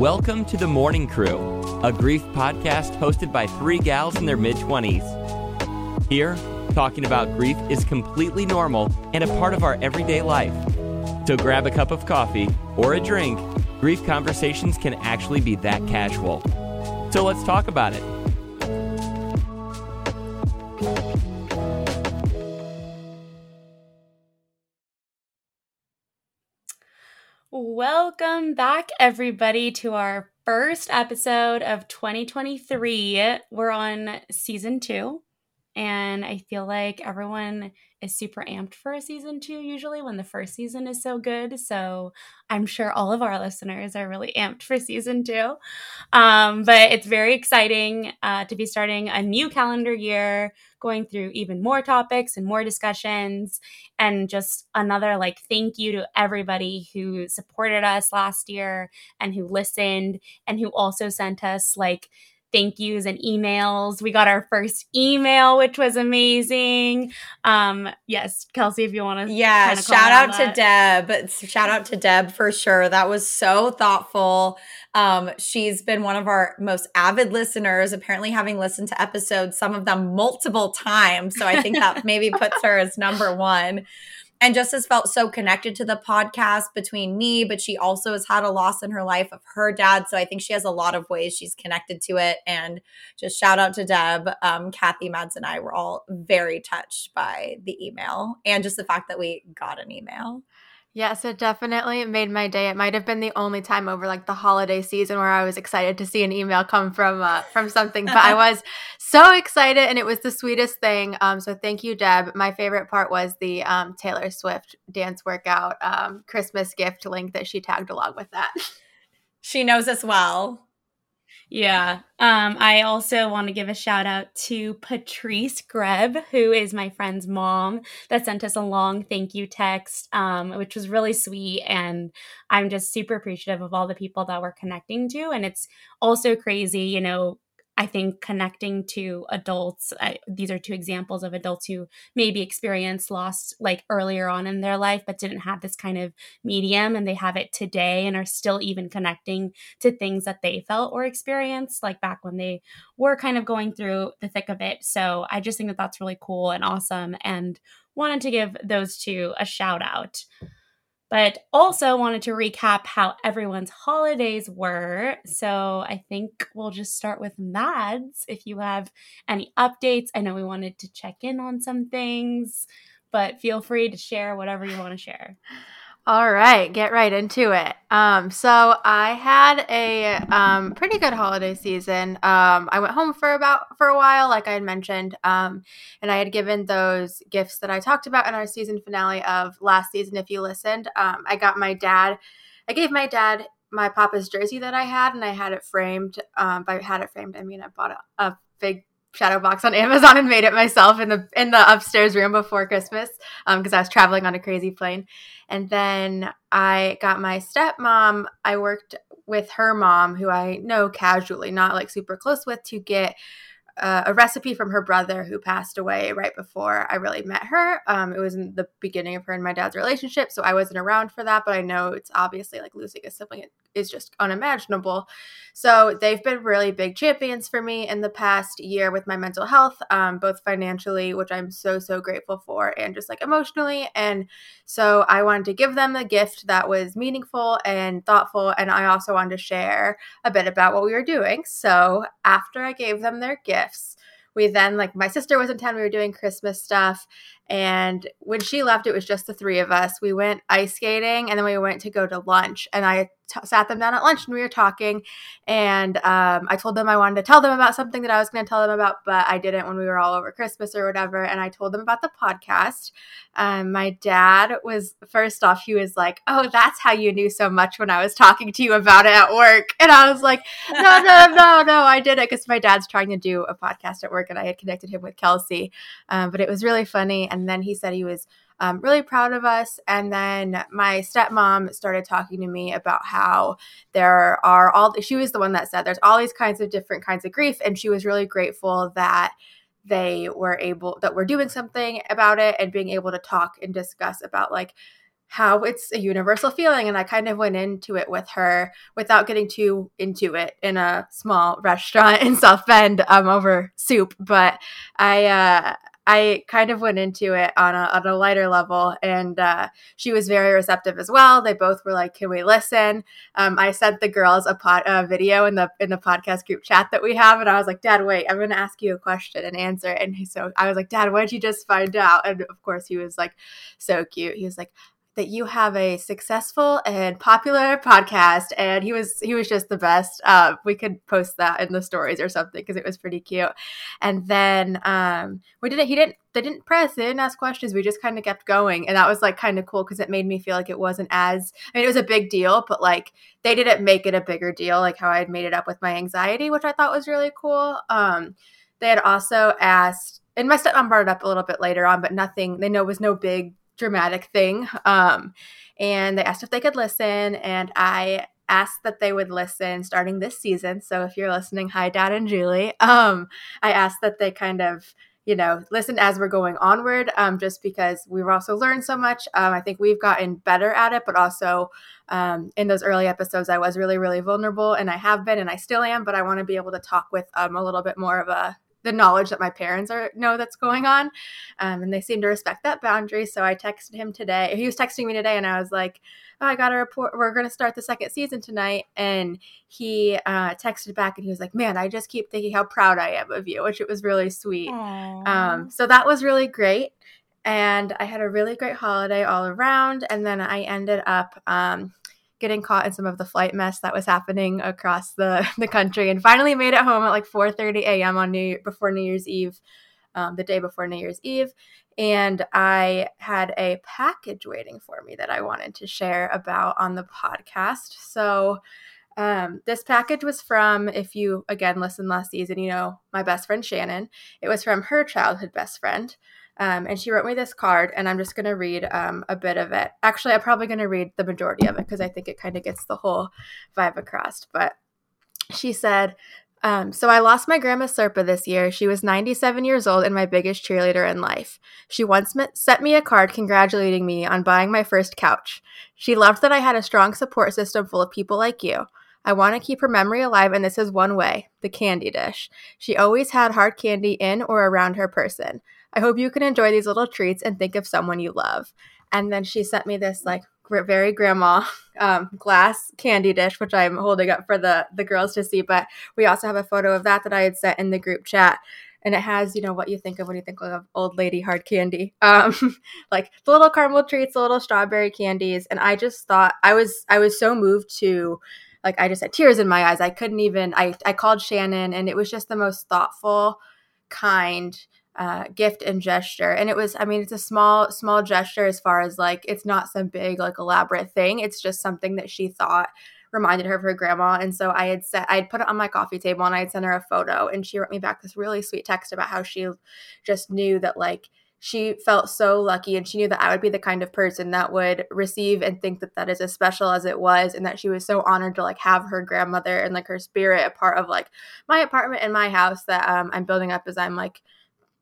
Welcome to The Mourning Crew, a grief podcast hosted by three gals in their mid 20s. Here, talking about grief is completely normal and a part of our everyday life. So grab a cup of coffee or a drink. Grief conversations can actually be that casual. So let's talk about it. Welcome back, everybody, to our first episode of 2023. We're on season two, and I feel like everyone is super amped for a season two usually when the first season is so good. So I'm sure all of our listeners are really amped for season two. Um, but it's very exciting uh, to be starting a new calendar year, going through even more topics and more discussions, and just another like thank you to everybody who supported us last year and who listened and who also sent us like thank yous and emails. We got our first email, which was amazing. Um, yes, Kelsey, if you want to. Yeah, shout out to Deb. Shout out to Deb for sure. That was so thoughtful. Um, she's been one of our most avid listeners, apparently having listened to episodes, some of them multiple times. So I think that maybe puts her as number one and just has felt so connected to the podcast between me, but she also has had a loss in her life of her dad. So I think she has a lot of ways she's connected to it. And just shout out to Deb, um, Kathy, Mads, and I were all very touched by the email and just the fact that we got an email. Yes, it definitely made my day. It might have been the only time over like the holiday season where I was excited to see an email come from uh, from something, but I was so excited and it was the sweetest thing. Um, so thank you, Deb. My favorite part was the um, Taylor Swift dance workout um, Christmas gift link that she tagged along with that. She knows us well. Yeah. Um, I also want to give a shout out to Patrice Greb, who is my friend's mom, that sent us a long thank you text, um, which was really sweet. And I'm just super appreciative of all the people that we're connecting to. And it's also crazy, you know, I think connecting to adults, I, these are two examples of adults who maybe experienced loss like earlier on in their life, but didn't have this kind of medium and they have it today and are still even connecting to things that they felt or experienced like back when they were kind of going through the thick of it. So I just think that that's really cool and awesome and wanted to give those two a shout out but also wanted to recap how everyone's holidays were. So I think we'll just start with Mads. If you have any updates, I know we wanted to check in on some things, but feel free to share whatever you want to share. All right, get right into it. Um, so I had a um, pretty good holiday season. Um, I went home for about for a while, like I had mentioned, um, and I had given those gifts that I talked about in our season finale of last season. If you listened, um, I got my dad. I gave my dad my papa's jersey that I had, and I had it framed. Um, by had it framed, I mean I bought a, a big shadow box on Amazon and made it myself in the in the upstairs room before Christmas because um, I was traveling on a crazy plane. And then I got my stepmom. I worked with her mom, who I know casually, not like super close with, to get uh, a recipe from her brother who passed away right before I really met her. Um, it was in the beginning of her and my dad's relationship, so I wasn't around for that, but I know it's obviously like losing a sibling is just unimaginable. So they've been really big champions for me in the past year with my mental health, um, both financially, which I'm so, so grateful for, and just like emotionally. And so I wanted to give them a gift that was meaningful and thoughtful. And I also wanted to share a bit about what we were doing. So after I gave them their gifts, we then like my sister was in town we were doing christmas stuff and when she left it was just the three of us. We went ice skating and then we went to go to lunch. And i t- sat them down at lunch and we were talking. And um, i told them i wanted to tell them about something that i was going to tell them about but i didn't when we were all over christmas or whatever. And i told them about the podcast. Um, my dad was first off he was like oh that's how you knew so much when i was talking to you about it at work. And i was like no no no no i did it because my dad's trying to do a podcast at work and i had connected him with kelsey. Um, but it was really funny and then he said he was um, really proud of us. And then my stepmom started talking to me about how there are all, she was the one that said there's all these kinds of different kinds of grief. And she was really grateful that they were able, that we're doing something about it and being able to talk and discuss about like, how it's a universal feeling and i kind of went into it with her without getting too into it in a small restaurant in south bend um, over soup but i uh, I kind of went into it on a, on a lighter level, and uh, she was very receptive as well. They both were like, "Can we listen?" Um, I sent the girls a, pod, a video in the in the podcast group chat that we have, and I was like, "Dad, wait, I'm going to ask you a question and answer." And so I was like, "Dad, what did you just find out?" And of course, he was like, so cute. He was like, that you have a successful and popular podcast and he was he was just the best. Uh, we could post that in the stories or something because it was pretty cute. And then um, we didn't he didn't they didn't press they didn't ask questions we just kind of kept going and that was like kind of cool because it made me feel like it wasn't as i mean it was a big deal but like they didn't make it a bigger deal like how i had made it up with my anxiety which i thought was really cool. Um, they had also asked and my stepmom brought it up a little bit later on but nothing they know was no big dramatic thing. Um, and they asked if they could listen, and I asked that they would listen starting this season. So if you're listening, hi, Dad and Julie. Um, I asked that they kind of you know, listen as we're going onward, um, just because we've also learned so much. Um, I think we've gotten better at it, but also um, in those early episodes, I was really, really vulnerable, and I have been, and I still am. But I want to be able to talk with um, a little bit more of a the knowledge that my parents are know that's going on, um, and they seem to respect that boundary. So I texted him today. He was texting me today, and I was like, oh, "I got a report. We're going to start the second season tonight." And he uh, texted back, and he was like, "Man, I just keep thinking how proud I am of you," which it was really sweet. Um, so that was really great and I had a really great holiday all around. And then I ended up um, getting caught in some of the flight mess that was happening across the, the country and finally made it home at like 4.30 a.m. on New before New Year's Eve, um, the day before New Year's Eve. And I had a package waiting for me that I wanted to share about on the podcast. So um, this package was from, if you again listened last season, you know, my best friend Shannon. It was from her childhood best friend. Um, and she wrote me this card, and I'm just going to read um, a bit of it. Actually, I'm probably going to read the majority of it because I think it kind of gets the whole vibe across. But she said, um, So I lost my grandma Serpa this year. She was 97 years old and my biggest cheerleader in life. She once met, sent me a card congratulating me on buying my first couch. She loved that I had a strong support system full of people like you. I want to keep her memory alive, and this is one way the candy dish. She always had hard candy in or around her person. I hope you can enjoy these little treats and think of someone you love. And then she sent me this like very grandma um, glass candy dish, which I'm holding up for the the girls to see. But we also have a photo of that that I had sent in the group chat, and it has you know what you think of when you think of old lady hard candy, um, like the little caramel treats, the little strawberry candies. And I just thought I was I was so moved to like I just had tears in my eyes. I couldn't even I I called Shannon, and it was just the most thoughtful, kind uh, gift and gesture. And it was i mean it's a small small gesture as far as like it's not some big like elaborate thing. It's just something that she thought reminded her of her grandma. And so i had said i'd put it on my coffee table and I had sent her a photo. And she wrote me back this really sweet text about how she just knew that like she felt so lucky and she knew that I would be the kind of person that would receive and think that that is as special as it was and that she was so honored to like have her grandmother and like her spirit a part of like my apartment and my house that um, I'm building up as I'm like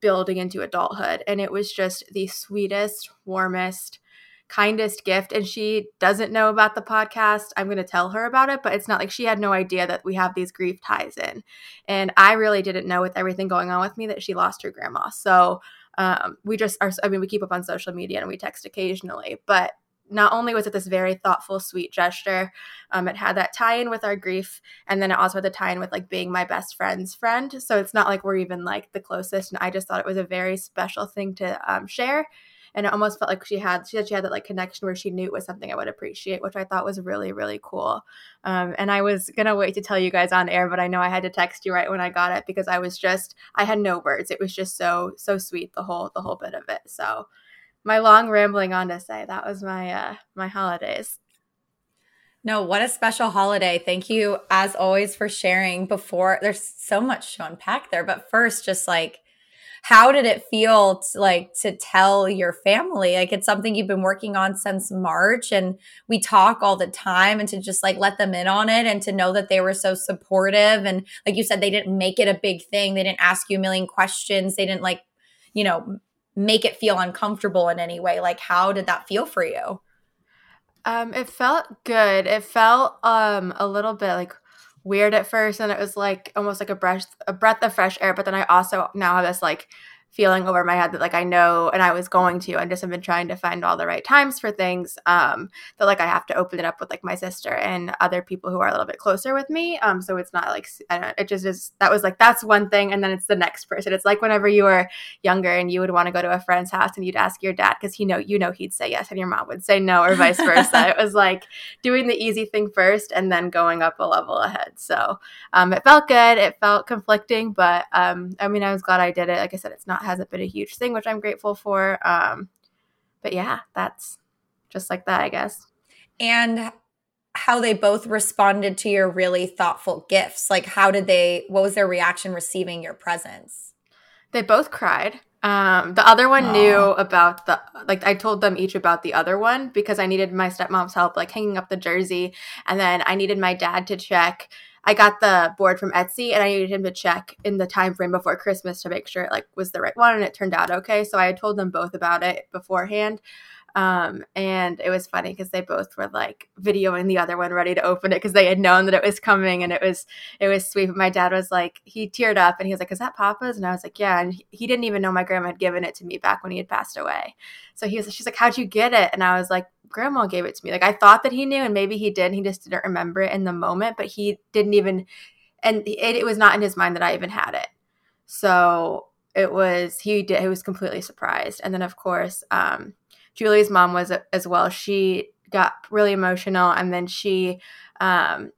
building into adulthood. And it was just the sweetest, warmest, kindest gift. And she doesn't know about the podcast. I'm going to tell her about it, but it's not like she had no idea that we have these grief ties in. And I really didn't know with everything going on with me that she lost her grandma. So um, we just are, I mean, we keep up on social media and we text occasionally, but not only was it this very thoughtful, sweet gesture, um, it had that tie in with our grief. And then it also had the tie in with like being my best friend's friend. So it's not like we're even like the closest. And I just thought it was a very special thing to um, share. And it almost felt like she had, she said she had that like connection where she knew it was something I would appreciate, which I thought was really, really cool. Um, and I was to wait to tell you guys on air, but I know I had to text you right when I got it because I was just, I had no words. It was just so, so sweet, the whole, the whole bit of it. So, my long rambling on to say that was my uh my holidays. No, what a special holiday. Thank you as always for sharing before there's so much to unpack there, but first just like how did it feel to like to tell your family like it's something you've been working on since march and we talk all the time and to just like let them in on it and to know that they were so supportive and like you said they didn't make it a big thing they didn't ask you a million questions they didn't like you know make it feel uncomfortable in any way like how did that feel for you Um, it felt good. It felt um a little bit like weird at first, and it was like almost like a breath a breath of fresh air. But then I also now have this like feeling over my head that like I know and I was going to. I just have been trying to find all the right times for things. Um, that like I have to open it up with like my sister and other people who are a little bit closer with me. Um, so it's not like I don't. It just is. That was like that's one thing, and then it's the next person. It's like whenever you were younger and you would want to go to a friend's house and you'd ask your dad because he know you know he'd say yes and your mom would say no or vice versa. it was like doing the easy thing first and then going up a level ahead. So um, it felt good. It felt conflicting, but um, I mean I was glad I did it. Like I said, it's not hasn't been a huge thing, which I'm grateful for. Um, but yeah, that's just like that, I guess. And how they both responded to your really thoughtful gifts. Like, how did they, what was their reaction receiving your presents? They both cried. Um, the other one Aww. knew about the like I told them each about the other one because I needed my stepmom's help like hanging up the jersey and then I needed my dad to check I got the board from Etsy and I needed him to check in the time frame before Christmas to make sure it like was the right one and it turned out okay. So I had told them both about it beforehand. Um, and it was funny because they both were like videoing the other one ready to open it because they had known that it was coming and it was it was sweet. But my dad was like he teared up and he was like, "Is that Papa's?" And I was like, "Yeah." And he didn't even know my grandma had given it to me back when he had passed away. So he was she's like, "How'd you get it?" And I was like, "Grandma gave it to me." Like I thought that he knew and maybe he did. He just didn't remember it in the moment, but he didn't even and it, it was not in his mind that I even had it. So it was he did he was completely surprised and then of course um Julie's mom was as well. She got really emotional and then she um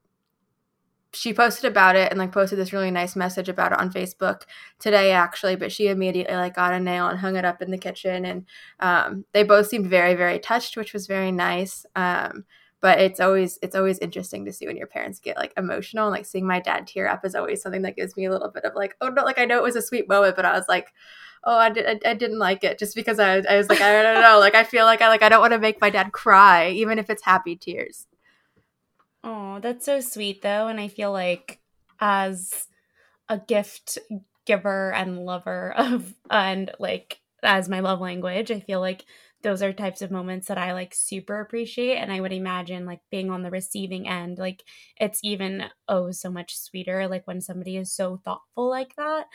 she posted about it and like posted this really nice message about it on Facebook today actually, but she immediately like got a nail and hung it up in the kitchen and um, they both seemed very very touched, which was very nice. Um, but it's always it's always interesting to see when your parents get like emotional and like seeing my dad tear up is always something that gives me a little bit of like oh no like I know it was a sweet moment, but I was like oh I, did, I, I didn't like it just because I, I was like I don't know like I feel like I like I don't want to make my dad cry even if it's happy tears. Oh, that's so sweet though, and I feel like as a gift giver and lover of and like as my love language, I feel like those are types of moments that I like super appreciate. And I would imagine like being on the receiving end, like it's even oh so much sweeter, like when somebody is so thoughtful like that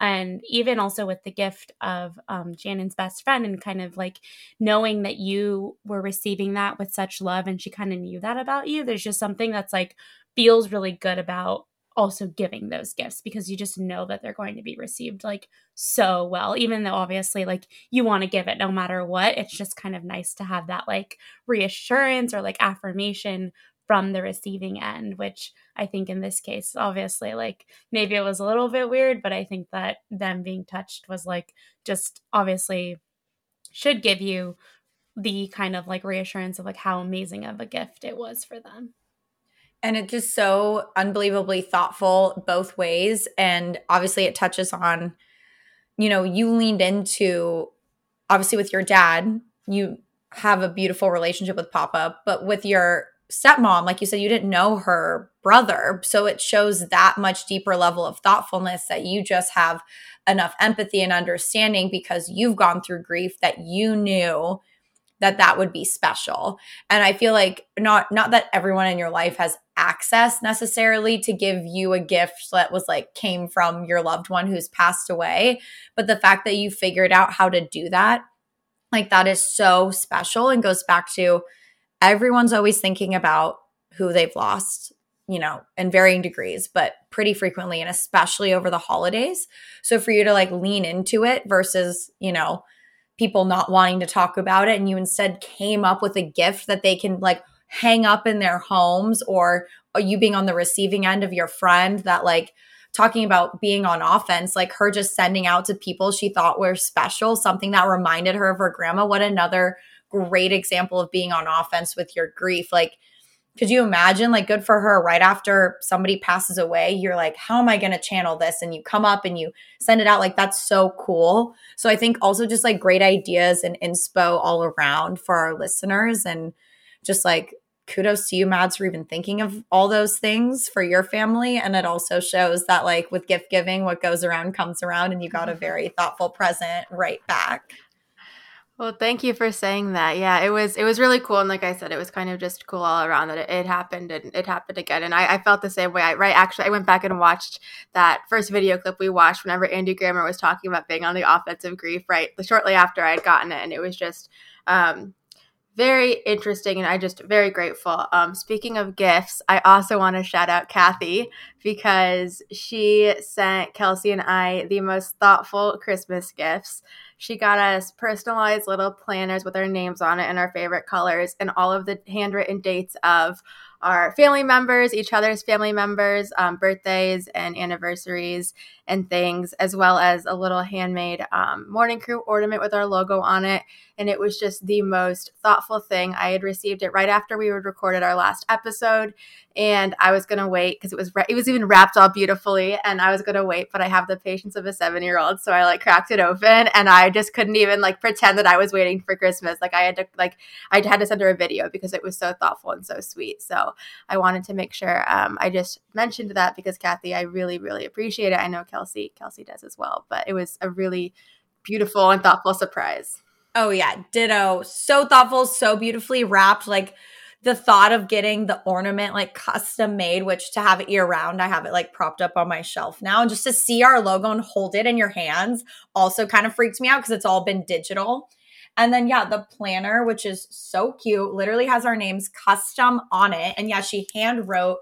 and even also with the gift of um, Shannon's best friend and kind of like knowing that you were receiving that with such love and she kind of knew that about you, there's just something that's like feels really good about also giving those gifts because you just know that they're going to be received like so well even though obviously like you want to give it no matter what it's just kind of nice to have that like reassurance or like affirmation from the receiving end, which I think in this case, obviously, like maybe it was a little bit weird, but I think that them being touched was like just obviously should give you the kind of like reassurance of like how amazing of a gift it was for them. And it's just so unbelievably thoughtful both ways. And obviously, it touches on, you know, you leaned into, obviously, with your dad, you have a beautiful relationship with Papa, but with your stepmom, like you said, you didn't know her brother. So it shows that much deeper level of thoughtfulness that you just have enough empathy and understanding because you've gone through grief that you knew that that would be special. And I feel like not not that everyone in your life has access necessarily to give you a gift that was like came from your loved one who's passed away, but the fact that you figured out how to do that like that is so special and goes back to everyone's always thinking about who they've lost, you know, in varying degrees, but pretty frequently and especially over the holidays. So for you to like lean into it versus, you know, people not wanting to talk about it and you instead came up with a gift that they can like hang up in their homes or, or you being on the receiving end of your friend that like talking about being on offense, like her just sending out to people she thought were special, something that reminded her of her grandma. What another great example of being on offense with your grief. Like, could you imagine, like, good for her right after somebody passes away? You're like, how am I going to channel this? And you come up and you send it out. Like, that's so cool. So, I think also just like great ideas and inspo all around for our listeners. And just like, kudos to you, Mads, for even thinking of all those things for your family. And it also shows that, like, with gift giving, what goes around comes around, and you got a mm-hmm. very thoughtful present right back. Well, thank you for saying that. Yeah, it was it was really cool, and like I said, it was kind of just cool all around that it, it happened and it happened again. And I, I felt the same way. I, right, actually, I went back and watched that first video clip we watched whenever Andy Grammer was talking about being on the offensive grief. Right, shortly after I had gotten it, and it was just um, very interesting and I just very grateful. Um, speaking of gifts, I also want to shout out Kathy because she sent Kelsey and I the most thoughtful Christmas gifts. She got us personalized little planners with our names on it and our favorite colors and all of the handwritten dates of our family members, each other's family members, um, birthdays and anniversaries and things, as well as a little handmade um, mourning crew ornament with our logo on it. And it was just the most thoughtful thing. I had received it right after we had recorded our last episode, and I was gonna wait because it was it was even wrapped all beautifully, and I was gonna wait, but I have the patience of a seven year old, so I like cracked it open, and I just couldn't even like pretend that I was waiting for Christmas. Like I had to like I had to send her a video because it was so thoughtful and so sweet. So I wanted to make sure um, I just mentioned that because Kathy, I really really appreciate it. I know Kelsey Kelsey does as well, but it was a really beautiful and thoughtful surprise. Oh yeah, ditto. So thoughtful, so beautifully wrapped. Like the thought of getting the ornament like custom made, which to have it year round, I have it like propped up on my shelf now. And just to see our logo and hold it in your hands also kind of freaks me out because it's all been digital. And then, yeah, the planner, which is so cute, literally has our names custom on it. And yeah, she hand wrote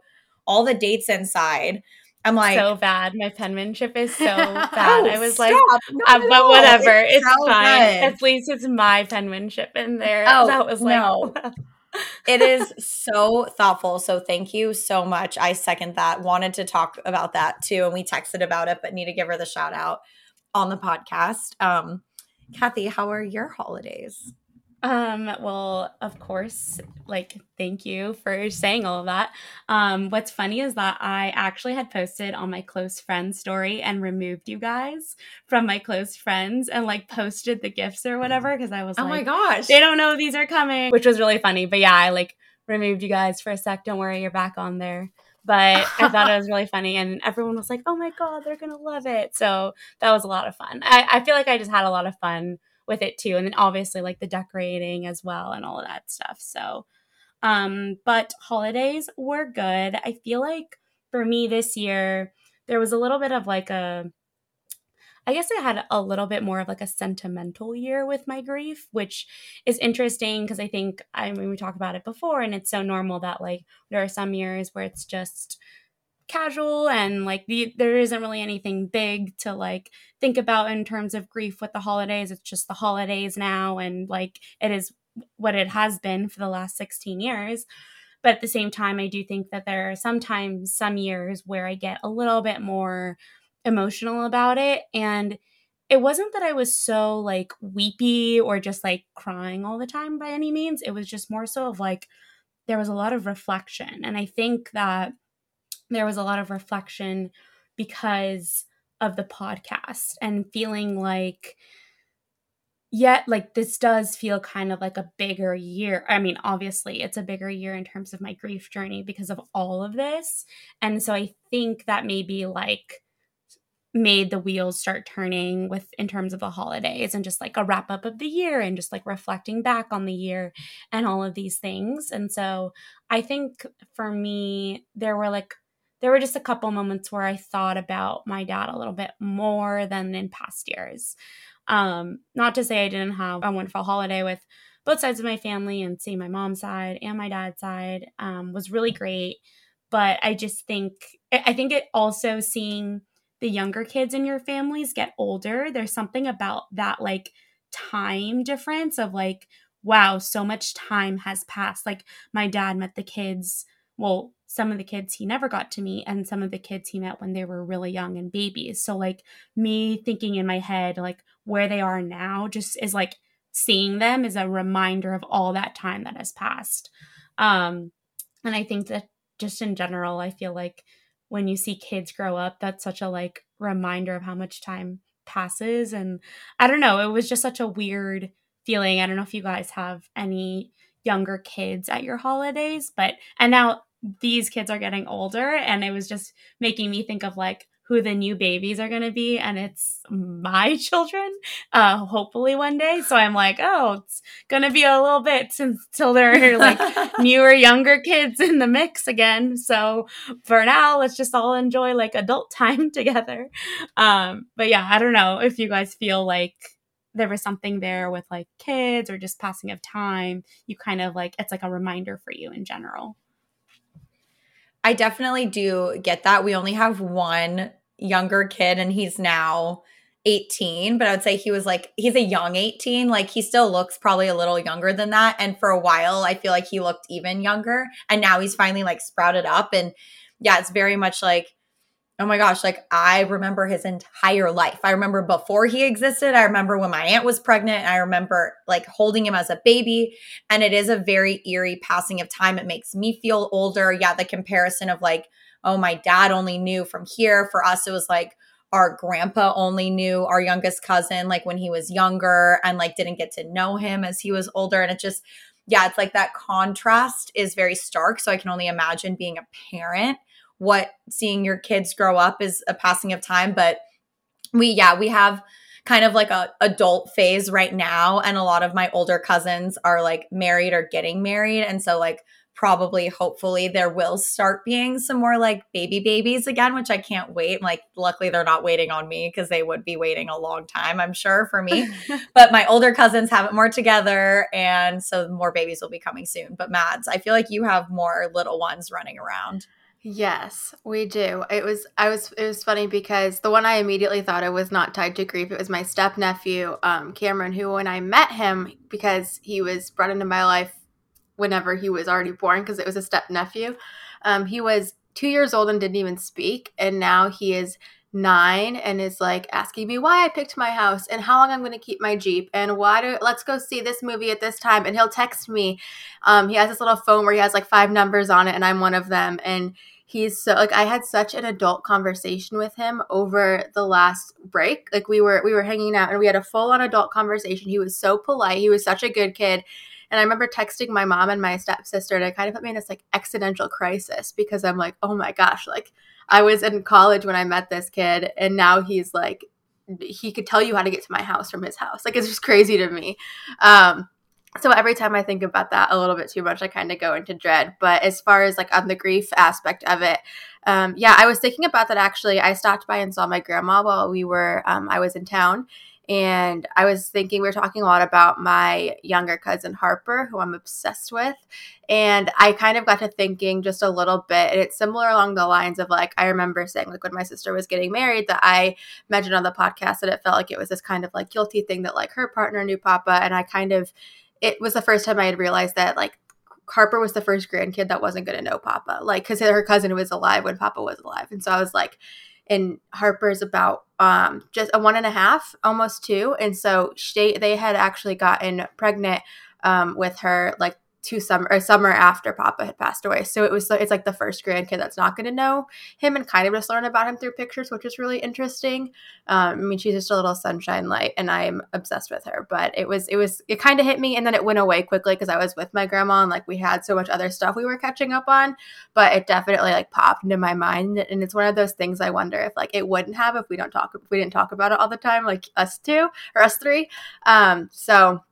all the dates inside. I'm like so bad. My penmanship is so bad. oh, I was stop. like, uh, but whatever, it's, it's so fine. Good. At least it's my penmanship in there. Oh, that was like, no. it is so thoughtful. So thank you so much. I second that. Wanted to talk about that too, and we texted about it, but need to give her the shout out on the podcast. Um, Kathy, how are your holidays? Um, well, of course, like thank you for saying all of that. Um, what's funny is that I actually had posted on my close friends story and removed you guys from my close friends and like posted the gifts or whatever because I was oh like, my gosh, they don't know these are coming, which was really funny. But yeah, I like removed you guys for a sec. Don't worry, you're back on there. But I thought it was really funny, and everyone was like, "Oh my god, they're gonna love it!" So that was a lot of fun. I, I feel like I just had a lot of fun with it too. And then obviously like the decorating as well and all of that stuff. So, um, but holidays were good. I feel like for me this year, there was a little bit of like a, I guess I had a little bit more of like a sentimental year with my grief, which is interesting because I think I mean we talked about it before, and it's so normal that like there are some years where it's just casual and like the there isn't really anything big to like think about in terms of grief with the holidays. It's just the holidays now and like it is what it has been for the last 16 years. But at the same time i do think that there are sometimes some years where i get a little bit more emotional about it and it wasn't that i was so like weepy or just like crying all the time by any means. It was just more so of like there was a lot of reflection and i think that there was a lot of reflection because of the podcast and feeling like yet like this does feel kind of like a bigger year. I mean obviously it's a bigger year in terms of my grief journey because of all of this and so i think that maybe like made the wheels start turning with in terms of the holidays and just like a wrap up of the year and just like reflecting back on the year and all of these things and so i think for me there were like there were just a couple moments where I thought about my dad a little bit more than in past years. Um, not to say I didn't have a wonderful holiday with both sides of my family and seeing my mom's side and my dad's side um, was really great. But I just think, I think it also seeing the younger kids in your families get older, there's something about that like time difference of like, wow, so much time has passed. Like my dad met the kids, well, some of the kids he never got to meet and some of the kids he met when they were really young and babies. So like me thinking in my head like where they are now just is like seeing them is a reminder of all that time that has passed. Um and I think that just in general I feel like when you see kids grow up that's such a like reminder of how much time passes and I don't know, it was just such a weird feeling. I don't know if you guys have any younger kids at your holidays, but and now these kids are getting older and it was just making me think of like who the new babies are going to be and it's my children uh hopefully one day. So i'm like oh it's going to be a little bit since till they're like newer younger kids in the mix again. So for now let's just all enjoy like adult time together. Um but yeah i don't know if you guys feel like there was something there with like kids or just passing of time. You kind of like it's like a reminder for you in general I definitely do get that. We only have one younger kid and he's now 18, but I would say he was like, he's a young 18. Like he still looks probably a little younger than that. And for a while, I feel like he looked even younger. And now he's finally like sprouted up. And yeah, it's very much like, oh my gosh, like I remember his entire life. I remember before he existed. I remember when my aunt was pregnant. I remember like holding him as a baby. And it is a very eerie passing of time. It makes me feel older. Yeah, the comparison of like, oh, my dad only knew from here. For us, it was like, our grandpa only knew our youngest cousin like when he was younger and like didn't get to know him as he was older and it just yeah it's like that contrast is very stark so i can only imagine being a parent what seeing your kids grow up is a passing of time but we yeah we have kind of like a adult phase right now and a lot of my older cousins are like married or getting married and so like probably hopefully there will start being some more like baby babies again which i can't wait. Like luckily they're not waiting on me because they would be waiting a long time i'm sure for me. But my older cousins have it more together and so more babies will be coming soon. But mads i feel like you have more little ones running around Yes, we do. It was I was it was funny because the one I immediately thought of was not tied to grief. It was my step nephew, um, Cameron, who when I met him because he was brought into my life whenever he was already born because it was a step nephew. Um, he was two years old and didn't even speak, and now he is nine and is like asking me why I picked my house and how long I'm going to keep my Jeep and why do let's go see this movie at this time. And he'll text me. Um, he has this little phone where he has like five numbers on it, and I'm one of them. And he's so like I had such an adult conversation with him over the last break. Like we were we were hanging out and we had a full on adult conversation. He was so polite. He was such a good kid. And I remember texting my mom and my stepsister, and it kind of put me in this like existential crisis because I'm like, oh my gosh, like I was in college when I met this kid, and now he's like, he could tell you how to get to my house from his house. Like it's just crazy to me. Um, so every time I think about that a little bit too much, I kind of go into dread. But as far as like on the grief aspect of it, um, yeah, I was thinking about that actually. I stopped by and saw my grandma while we were, um, I was in town. And I was thinking, we were talking a lot about my younger cousin Harper, who I'm obsessed with. And I kind of got to thinking just a little bit. And it's similar along the lines of like, I remember saying, like, when my sister was getting married, that I mentioned on the podcast that it felt like it was this kind of like guilty thing that like her partner knew Papa. And I kind of, it was the first time I had realized that like Harper was the first grandkid that wasn't going to know Papa, like because her cousin was alive when Papa was alive, and so I was like, and Harper's about um just a one and a half, almost two, and so she they had actually gotten pregnant um with her like two summer or summer after Papa had passed away. So it was it's like the first grandkid that's not going to know him and kind of just learn about him through pictures, which is really interesting. Um, I mean, she's just a little sunshine light, and I'm obsessed with her. But it was it was it kind of hit me, and then it went away quickly because I was with my grandma and like we had so much other stuff we were catching up on. But it definitely like popped into my mind, and it's one of those things I wonder if like it wouldn't have if we don't talk if we didn't talk about it all the time, like us two or us three. Um, so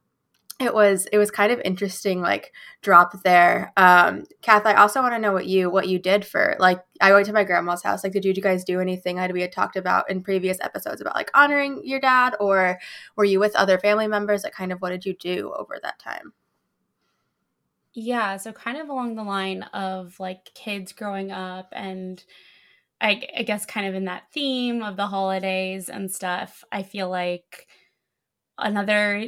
it was it was kind of interesting like drop there. Um kath i also want to know what you what you did for like i went to my grandma's house like did you, guys do anything i we had talked about in previous episodes about like honoring your dad or were you with other family members? Like kind of what did you do over that time? Yeah so kind of along the line of like kids growing up and I, I guess kind of in that theme of the holidays and stuff i feel like another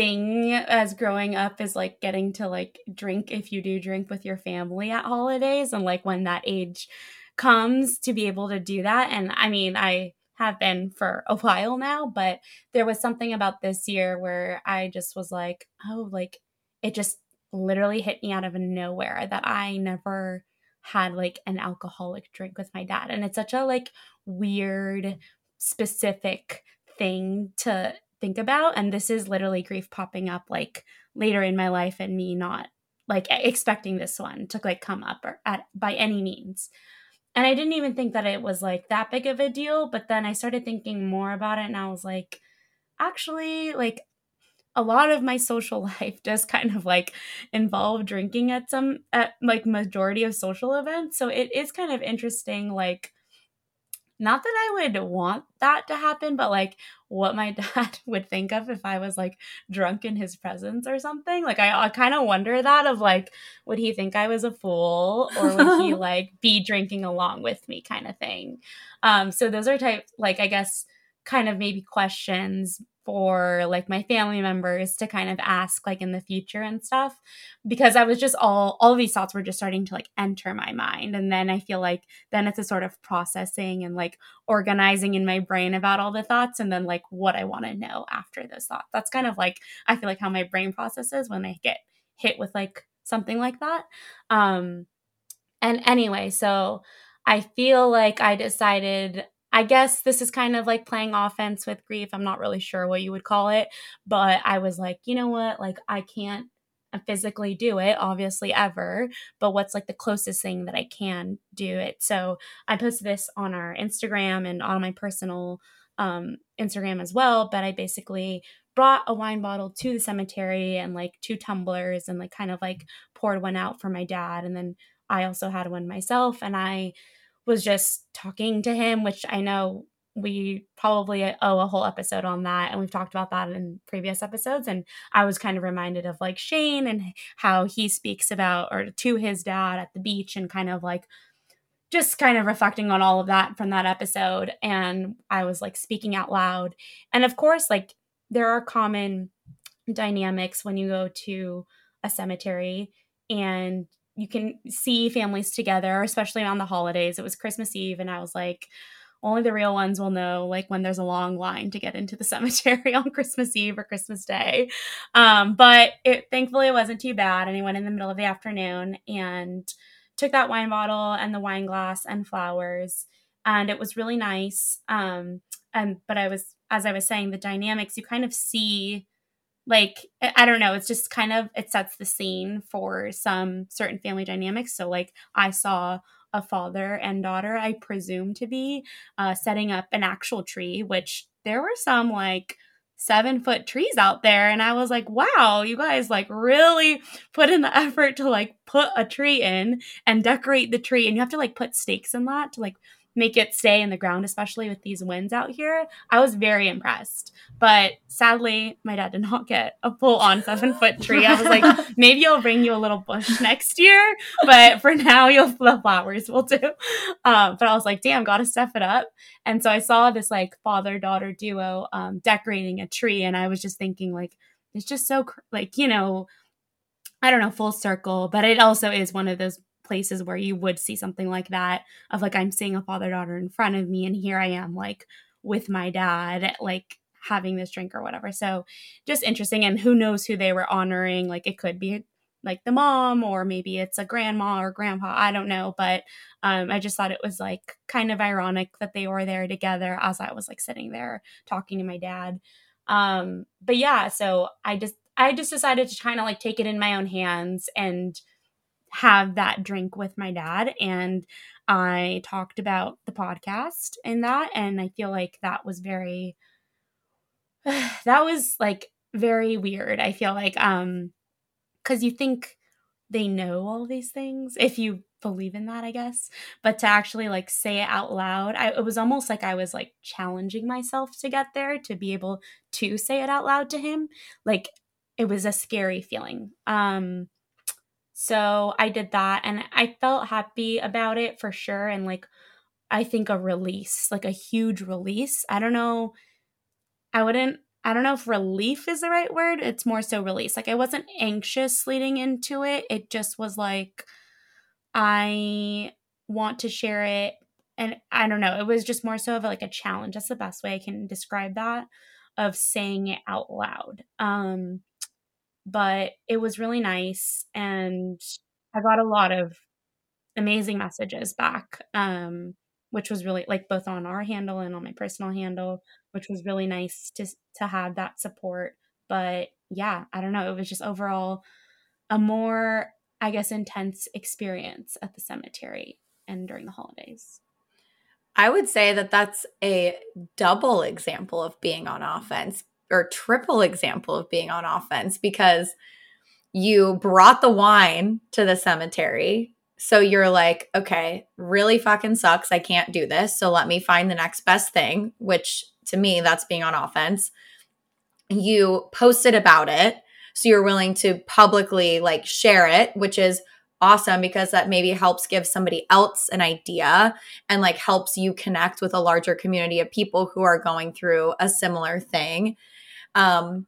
thing as growing up is like getting to like drink if you do drink with your family at holidays and like when that age comes to be able to do that. And i mean i have been for a while now but there was something about this year where i just was like oh like it just literally hit me out of nowhere that i never had like an alcoholic drink with my dad. And it's such a like weird specific thing to think about and this is literally grief popping up like later in my life and me not like expecting this one to like come up or at by any means and I didn't even think that it was like that big of a deal. But then I started thinking more about it and I was like, actually, like a lot of my social life does kind of like involve drinking at some at like majority of social events so it is kind of interesting like not that I would want that to happen, but like what my dad would think of if I was like drunk in his presence or something. Like I, I kind of wonder that of like, would he think I was a fool or would he like be drinking along with me kind of thing? Um, so those are type like I guess kind of maybe questions for like my family members to kind of ask like in the future and stuff because I was just all all these thoughts were just starting to like enter my mind and then I feel like then it's a sort of processing and like organizing in my brain about all the thoughts and then like what I want to know after those thoughts. That's kind of like I feel like how my brain processes when I get hit with like something like that. Um and anyway, so I feel like I decided I guess this is kind of like playing offense with grief. I'm not really sure what you would call it, but I was like, you know what? Like, I can't physically do it, obviously, ever, but what's like the closest thing that I can do it? So I posted this on our Instagram and on my personal um, Instagram as well, but I basically brought a wine bottle to the cemetery and like two tumblers and like kind of like poured one out for my dad. And then I also had one myself and I was just talking to him, which I know we probably owe a whole episode on that and we've talked about that in previous episodes and i was kind of reminded of like shane and how he speaks about or to his dad at the beach and kind of like just kind of reflecting on all of that from that episode and i was like speaking out loud. And of course like there are common dynamics when you go to a cemetery and you can see families together, especially on the holidays. It was Christmas Eve, and I was like, only the real ones will know like when there's a long line to get into the cemetery on Christmas Eve or Christmas Day. Um, but it thankfully it wasn't too bad. And I went in the middle of the afternoon and took that wine bottle and the wine glass and flowers. And it was really nice. Um, and but I was as I was saying, the dynamics, you kind of see like i don't know it's just kind of it sets the scene for some certain family dynamics. So like i saw a father and daughter i presume to be uh, setting up an actual tree which there were some like seven foot trees out there and i was like wow you guys like really put in the effort to like put a tree in and decorate the tree and you have to like put stakes in that to like make it stay in the ground, especially with these winds out here. I was very impressed. But sadly, my dad did not get a full on seven foot tree. I was like, maybe I'll bring you a little bush next year, but for now, you'll the flowers will do. Um, but I was like, damn, gotta step it up. And so I saw this like father daughter duo um, decorating a tree, and I was just thinking, like, it's just so like you know I don't know, full circle, but it also is one of those places where you would see something like that of like I'm seeing a father daughter in front of me and here I am like with my dad like having this drink or whatever. So just interesting and who knows who they were honoring like it could be like the mom or maybe it's a grandma or grandpa i don't know but um, i just thought it was like kind of ironic that they were there together as i was like sitting there talking to my dad um, but yeah so i just i just decided to kind of like take it in my own hands and have that drink with my dad and I talked about the podcast in that and I feel like that was very that was like very weird. I feel like um cuz you think they know all these things if you believe in that, I guess. But to actually like say it out loud, I, it was almost like I was like challenging myself to get there to be able to say it out loud to him. Like it was a scary feeling. Um so I did that and I felt happy about it for sure. And like, I think a release, like a huge release. I don't know. I wouldn't, I don't know if relief is the right word. It's more so release. Like, I wasn't anxious leading into it. It just was like, I want to share it. And I don't know. It was just more so of like a challenge. That's the best way I can describe that of saying it out loud. Um, but it was really nice and I got a lot of amazing messages back um which was really like both on our handle and on my personal handle which was really nice to to have that support but yeah i don't know it was just overall a more i guess intense experience at the cemetery and during the holidays. I would say that that's a double example of being on offense or triple example of being on offense because you brought the wine to the cemetery. So you're like, okay, really fucking sucks. I can't do this. So let me find the next best thing, which to me, that's being on offense. You posted about it. So you're willing to publicly like share it, which is awesome because that maybe helps give somebody else an idea and like helps you connect with a larger community of people who are going through a similar thing. Um,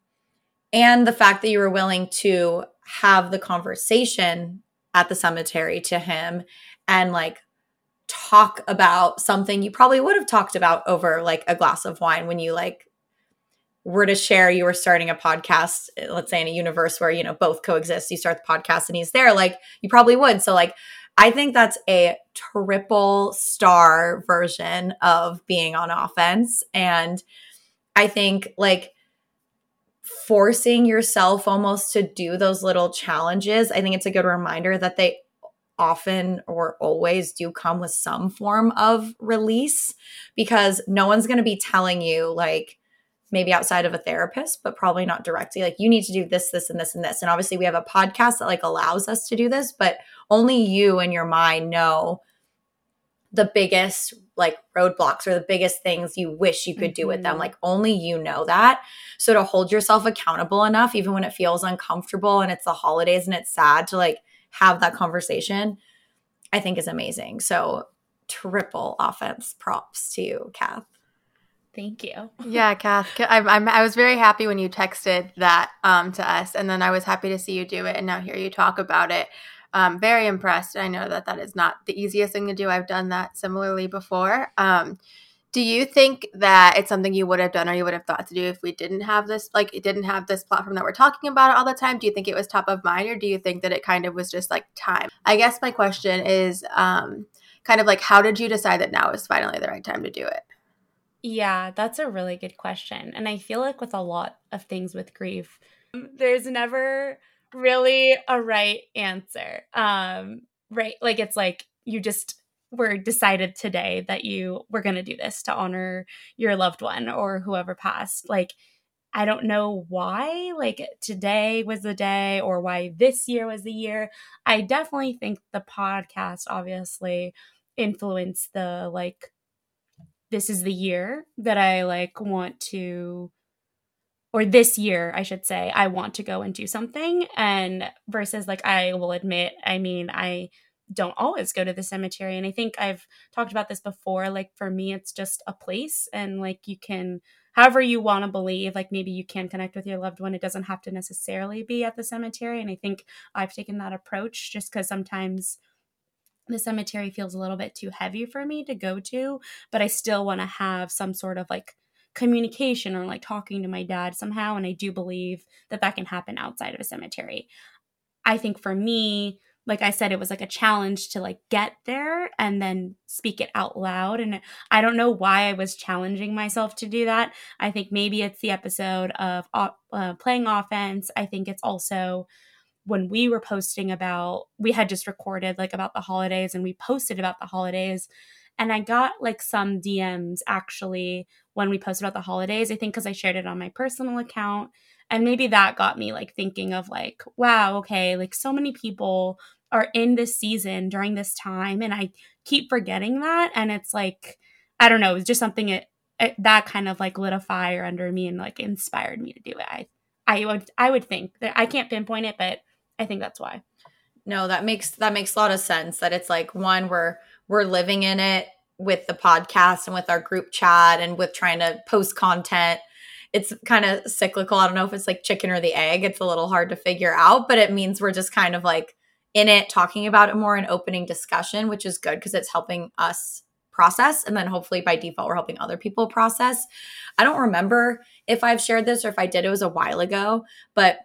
and the fact that you were willing to have the conversation at the cemetery to him and like talk about something you probably would have talked about over like a glass of wine when you like were to share you were starting a podcast let's say in a universe where you know both coexist you start the podcast and he's there like you probably would. So like i think that's a triple star version of being on offense. And i think like forcing yourself almost to do those little challenges i think it's a good reminder that they often or always do come with some form of release because no one's going to be telling you like maybe outside of a therapist, but probably not directly. Like you need to do this, this, and this, and this. And obviously we have a podcast that like allows us to do this, but only you and your mind know the biggest like roadblocks or the biggest things you wish you could mm-hmm. do with them. Mm-hmm. Like only you know that. So to hold yourself accountable enough, even when it feels uncomfortable and it's the holidays and it's sad to like have that conversation, I think is amazing. So triple offense props to you, Kath. Thank you. yeah, Kath, I'm, I'm, i was very happy when you texted that um, to us, and then I was happy to see you do it, and now hear you talk about it. Um, very impressed. I know that that is not the easiest thing to do. I've done that similarly before. Um, do you think that it's something you would have done or you would have thought to do if we didn't have this, like, it didn't have this platform that we're talking about all the time? Do you think it was top of mind, or do you think that it kind of was just like time? I guess my question is, um, kind of like, how did you decide that now is finally the right time to do it? Yeah, that's a really good question. And I feel like with a lot of things with grief, there's never really a right answer. Um, right? Like it's like you just were decided today that you were going to do this to honor your loved one or whoever passed. Like I don't know why like today was the day or why this year was the year. I definitely think the podcast obviously influenced the like this is the year that I like want to or this year I should say I want to go and do something and versus like I will admit I mean I don't always go to the cemetery and I think I've talked about this before like for me it's just a place and like you can however you want to believe like maybe you can connect with your loved one it doesn't have to necessarily be at the cemetery and I think I've taken that approach just cuz sometimes the cemetery feels a little bit too heavy for me to go to, but I still want to have some sort of like communication or like talking to my dad somehow. And I do believe that that can happen outside of a cemetery. I think for me, like I said, it was like a challenge to like get there and then speak it out loud. And I don't know why I was challenging myself to do that. I think maybe it's the episode of uh, playing offense. I think it's also when we were posting about we had just recorded like about the holidays and we posted about the holidays and i got like some dms actually when we posted about the holidays i think because i shared it on my personal account and maybe that got me like thinking of like wow okay like so many people are in this season during this time and i keep forgetting that and it's like i don't know it's just something it, it, that kind of like lit a fire under me and like inspired me to do it i i would i would think that i can't pinpoint it but I think that's why. No, that makes that makes a lot of sense. That it's like one we're we're living in it with the podcast and with our group chat and with trying to post content. It's kind of cyclical. I don't know if it's like chicken or the egg. It's a little hard to figure out, but it means we're just kind of like in it, talking about it more and opening discussion, which is good because it's helping us process. And then hopefully by default, we're helping other people process. I don't remember if I've shared this or if I did, it was a while ago, but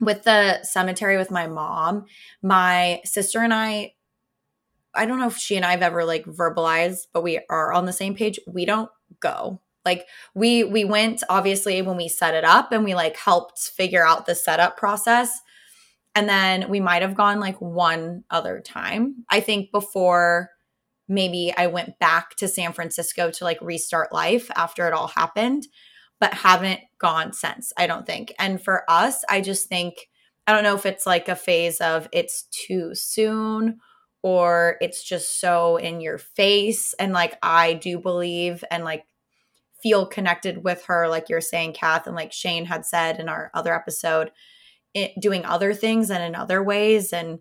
with the cemetery with my mom, my sister and I, I don't know if she and I have ever like verbalized, but we are on the same page. We don't go. Like we we went obviously when we set it up and we like helped figure out the setup process. And then we might have gone like one other time. I think before maybe I went back to San Francisco to like restart life after it all happened, but haven't gone since, I don't think. And for us, I just think, I don't know if it's like a phase of it's too soon or it's just so in your face. And like, I do believe and like feel connected with her, like you're saying, Kath, and like Shane had said in our other episode, it, doing other things and in other ways. And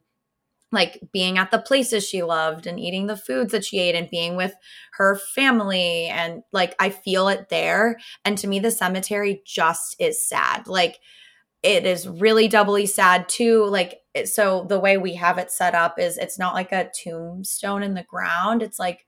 like being at the places she loved and eating the foods that she ate and being with her family and like I feel it there and to me the cemetery just is sad like it is really doubly sad too like eh, so the way we have it set up is it's not like a tombstone in the ground. It's like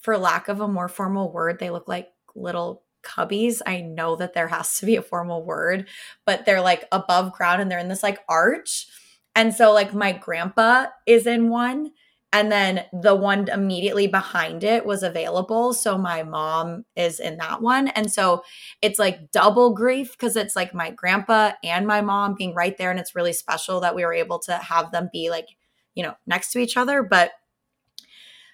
for lack of a more formal word they look like little cubbies. I know that there has to be a formal word but they're like above ground and they're in this like arch. And so, like, my grandpa is in one, and then the one immediately behind it was available. So, my mom is in that one. And so, it's like double grief because it's like my grandpa and my mom being right there. And it's really special that we were able to have them be like, you know, next to each other. But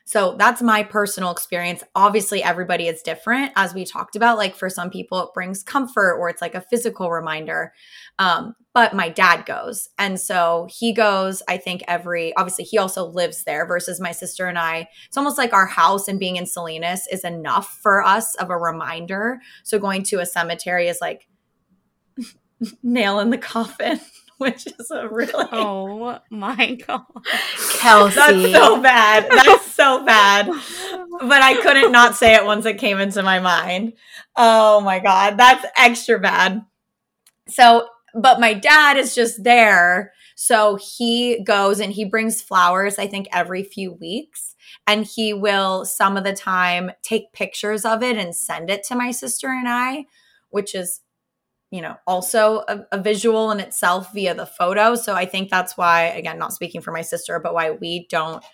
so that's my personal experience. Obviously, everybody is different, as we talked about. Like for some people, it brings comfort or it's like a physical reminder. Um, but my dad goes. And so he goes, I think, every obviously, he also lives there versus my sister and I. It's almost like our house and being in Salinas is enough for us of a reminder. So going to a cemetery is like nail in the coffin. which is a really oh my god, Kelsey. That's so bad. That's so bad. But I couldn't not say it once it came into my mind. Oh my god, that's extra bad. So, but my dad is just there. So he goes and he brings flowers, I think, every few weeks. And he will, some of the time, take pictures of it and send it to my sister and I, which is you know, also a, a, visual in itself via the photo. So I think that's why, again, not speaking for my sister, but why we don't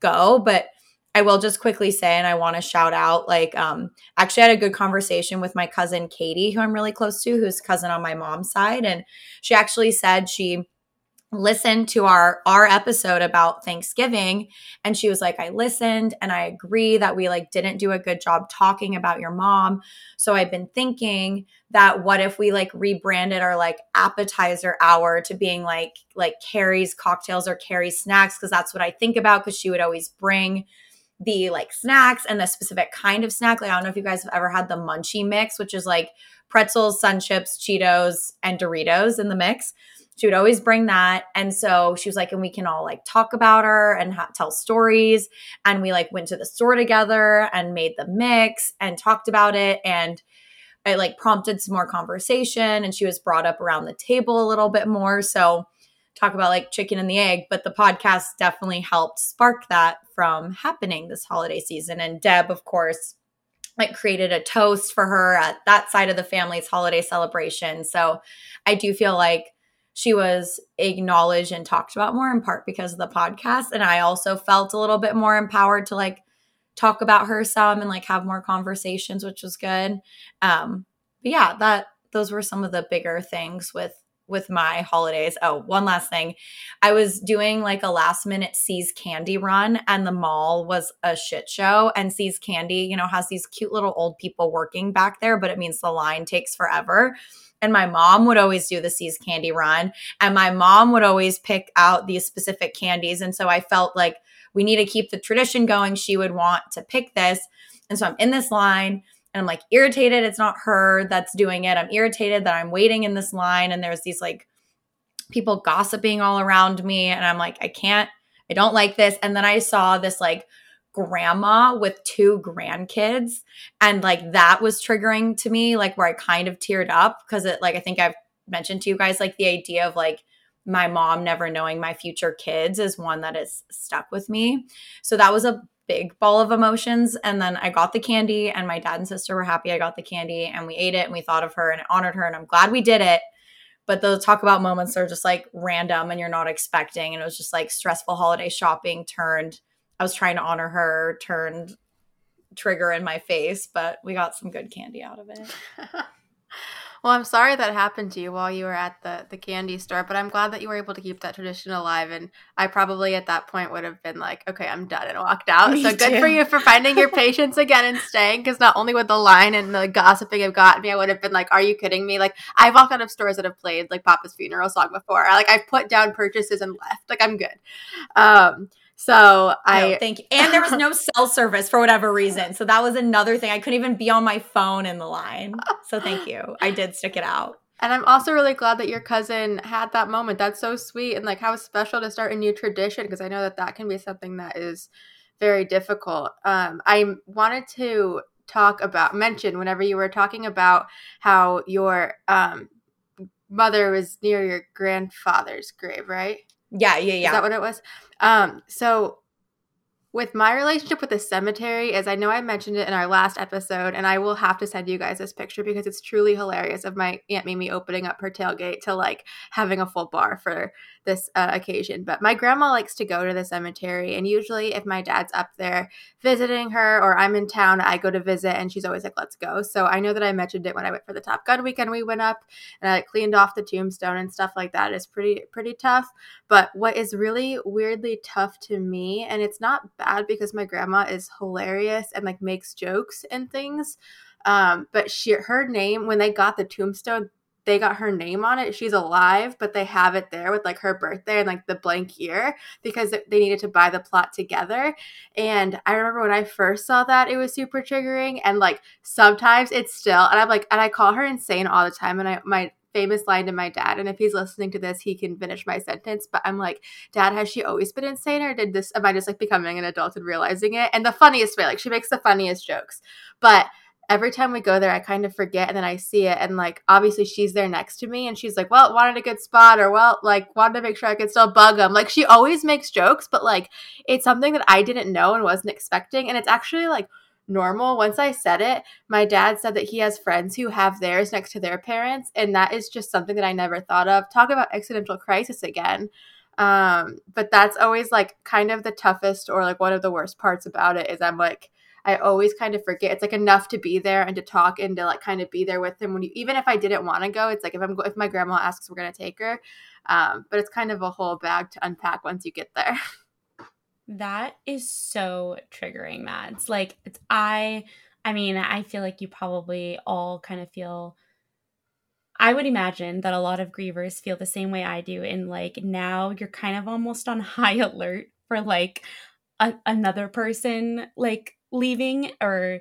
go. But I will just quickly say, and I want to shout out, like, um, actually I had a good conversation with my cousin Katie, who I'm really close to, who's cousin on my mom's side. And she actually said she listened to our our episode about Thanksgiving. And she was like I listened and I agree that we like didn't do a good job talking about your mom. So I've been thinking that what if we like rebranded our like appetizer hour to being like like Carrie's cocktails or Carrie's snacks? Because that's what I think about because she would always bring the like snacks and the specific kind of snack. Like I don't know if you guys have ever had the munchie mix which is like pretzels, sun chips, Cheetos and Doritos in the mix she would always bring that. And so she was like and we can all like talk about her and ha- tell stories. And we like went to the store together and made the mix and talked about it. And it like prompted some more conversation. And she was brought up around the table a little bit more. So talk about like chicken and the egg. But the podcast definitely helped spark that from happening this holiday season. And deb of course like created a toast for her at that side of the family's holiday celebration. So i do feel like she was acknowledged and talked about more in part because of the podcast. And I also felt a little bit more empowered to like talk about her some and like have more conversations, which was good. Um, but yeah, that those were some of the bigger things with with my holidays. Oh, one last thing. I was doing like a last minute See's Candy run and the mall was a shit show. And See's Candy, you know, has these cute little old people working back there, but it means the line takes forever. And my mom would always do the See's candy run. And my mom would always pick out these specific candies. And so I felt like we need to keep the tradition going. She would want to pick this. And so I'm in this line and I'm like irritated. It's not her that's doing it. I'm irritated that I'm waiting in this line and there's these like people gossiping all around me. And I'm like, I can't, I don't like this. And then I saw this like grandma with two grandkids and like that was triggering to me like where i kind of teared up because it like i think i've mentioned to you guys like the idea of like my mom never knowing my future kids is one that is stuck with me so that was a big ball of emotions. And then i got the candy and my dad and sister were happy i got the candy and we ate it and we thought of her and it honored her and i'm glad we did it. But those talk about moments are just like random and you're not expecting. And it was just like stressful holiday shopping turned I was trying to honor her, turned trigger in my face, but we got some good candy out of it. Well, I'm sorry that happened to you while you were at the the candy store, but I'm glad that you were able to keep that tradition alive. And I probably at that point would have been like, okay, I'm done and walked out. Me so good too. for you for finding your patience again and staying. Because not only would the line and the gossiping have gotten me, I would have been like, are you kidding me? Like I've walked out of stores that have played like Papa's funeral song before. Like I've put down purchases and left. Like I'm good. Um, so I no, thank you. And there was no cell service for whatever reason. So that was another thing. I couldn't even be on my phone in the line. So thank you. I did stick it out. And I'm also really glad that your cousin had that moment. That's so sweet and like how special to start a new tradition because I know that that can be something that is very difficult. Um, I wanted to talk about mention whenever you were talking about how your um, mother was near your grandfather's grave, right? Yeah, yeah, yeah. Is that what it was? Um, so with my relationship with the cemetery as I know I mentioned it in our last episode, and I will have to send you guys this picture because it's truly hilarious of my Aunt Mimi opening up her tailgate to like having a full bar for this uh, occasion. But my grandma likes to go to the cemetery, and usually if my dad's up there visiting her or I'm in town, I go to visit, and she's always like, "Let's go." So I know that I mentioned it when I went for the Top Gun weekend. We went up and I cleaned off the tombstone and stuff like that. It's pretty pretty tough. But what is really weirdly tough to me, and it's not bad because my grandma is hilarious and like makes jokes and things. Um, but she her name when they got the tombstone, they got her name on it. She's alive, but they have it there with like her birthday and like the blank year because they needed to buy the plot together. And I remember when I first saw that, it was super triggering. And like sometimes it's still, and I'm like, and I call her insane all the time. And I, my famous line to my dad. And if he's listening to this, he can finish my sentence. But I'm like, Dad, has she always been insane, or did this? Am I just like becoming an adult and realizing it? And the funniest way, like she makes the funniest jokes, but every time we go there, I kind of forget and then I see it. And like, obviously, she's there next to me and she's like, well, wanted a good spot or well, like, wanted to make sure I could still bug him. Like, she always makes jokes, but like, it's something that I didn't know and wasn't expecting. And it's actually like, normal. Once I said it, my dad said that he has friends who have theirs next to their parents, and that is just something that I never thought of. Talk about existential crisis again. Um, but that's always like kind of the toughest or like one of the worst parts about it is I'm like I always kind of forget. It's like enough to be there and to talk and to like kind of be there with him when you even if I didn't want to go, it's like if I'm if my grandma asks we're gonna take her. Um, but it's kind of a whole bag to unpack once you get there. That is so triggering, Mads. Like it's I I mean, I feel like you probably all kind of feel I would imagine that a lot of grievers feel the same way I do in like now you're kind of almost on high alert for like a, another person like leaving or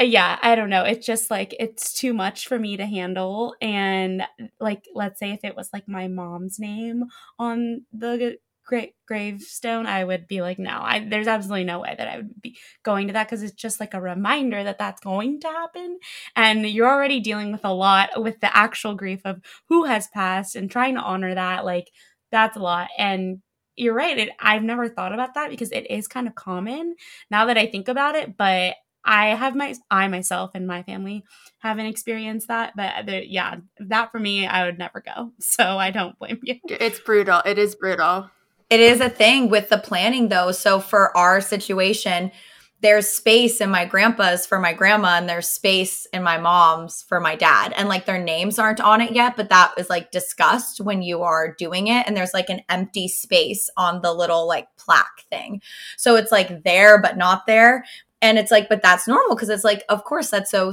uh, yeah, I don't know. It's just like it's too much for me to handle and like let's say if it was like my mom's name on the great gravestone, I would be like, no, I, there's absolutely no way that I would be going to that because it's just like a reminder that that's going to happen. And you're already dealing with a lot with the actual grief of who has passed and trying to honor that. Like, that's a lot. And you're right. It, I've never thought about that because it is kind of common now that I think about it, but I have my I myself and my family haven't experienced that, but the, yeah, that for me, I would never go. So I don't blame you. It's brutal. It is brutal. It is a thing with the planning though. So for our situation, there's space in my grandpa's for my grandma and there's space in my mom's for my dad. And like their names aren't on it yet, but that is like discussed when you are doing it. And there's like an empty space on the little like plaque thing. So it's like there, but not there. And it's like, but that's normal because it's like, of course, that's so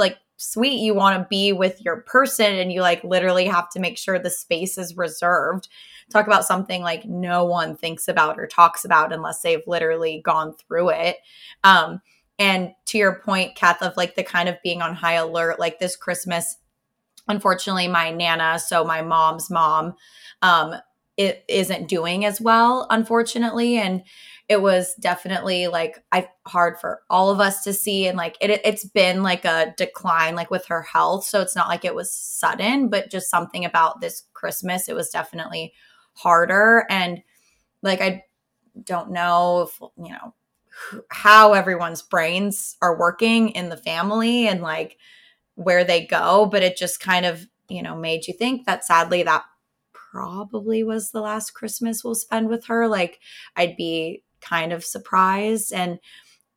like sweet. You want to be with your person and you like literally have to make sure the space is reserved talk about something like no one thinks about or talks about unless they've literally gone through it. Um, and to your point, Kath, of like the kind of being on high alert, like this Christmas, unfortunately, my Nana, so my mom's mom, um, it isn't doing as well, unfortunately. And it was definitely like I hard for all of us to see and like it it's been like a decline like with her health so it's not like it was sudden but just something about this Christmas it was definitely harder. And like i don't know if you know how everyone's brains are working in the family and like where they go but it just kind of you know made you think that sadly that probably was the last christmas we'll spend with her. Like i'd be kind of surprised and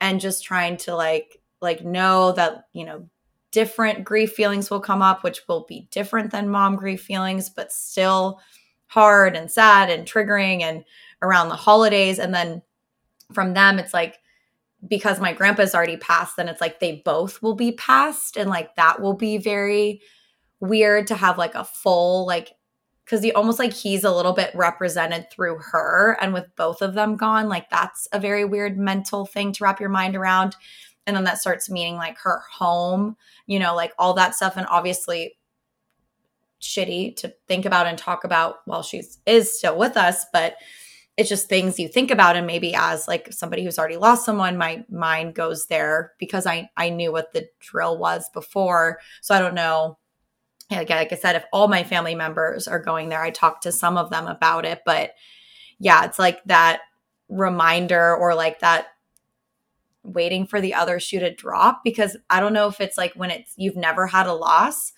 and just trying to like like know that you know different grief feelings will come up, which will be different than mom grief feelings, but still hard and sad and triggering and around the holidays. And then from them, it's like, because my grandpa's already passed, then it's like they both will be passed. And like that will be very weird to have like a full, like, because he almost like he's a little bit represented through her. And with both of them gone, like that's a very weird mental thing to wrap your mind around. And then that starts meaning like her home, you know, like all that stuff. And obviously, shitty to think about and talk about while she's is still with us, but it's just things you think about and maybe as like somebody who's already lost someone my mind goes there because i i knew what the drill was before. So i don't know. Like, like i said if all my family members are going there i talked to some of them about it but yeah it's like that reminder or like that waiting for the other shoe to drop because i don't know if it's like when it's you've never had a loss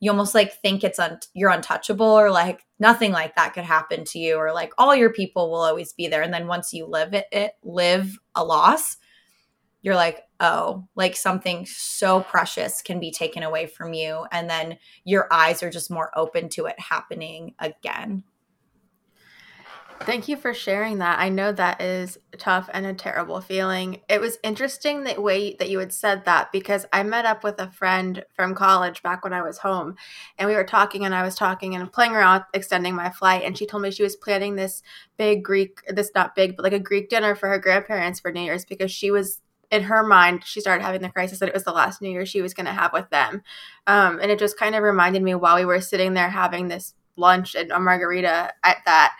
you almost like think it's un- you're untouchable or like nothing like that could happen to you or like all your people will always be there. And then once you live it, it live a loss you're like oh like something so precious can be taken away from you. And then your eyes are just more open to it happening again Thank you for sharing that. I know that is tough and a terrible feeling. It was interesting the way that you had said that because I met up with a friend from college back when I was home and we were talking and I was talking and playing around extending my flight and she told me she was planning this big Greek this not big but like a Greek dinner for her grandparents for New Year's because she was in her mind, she started having the crisis that it was the last New Year she was going to have with them. Um, and it just kind of reminded me while we were sitting there having this lunch and a margarita at that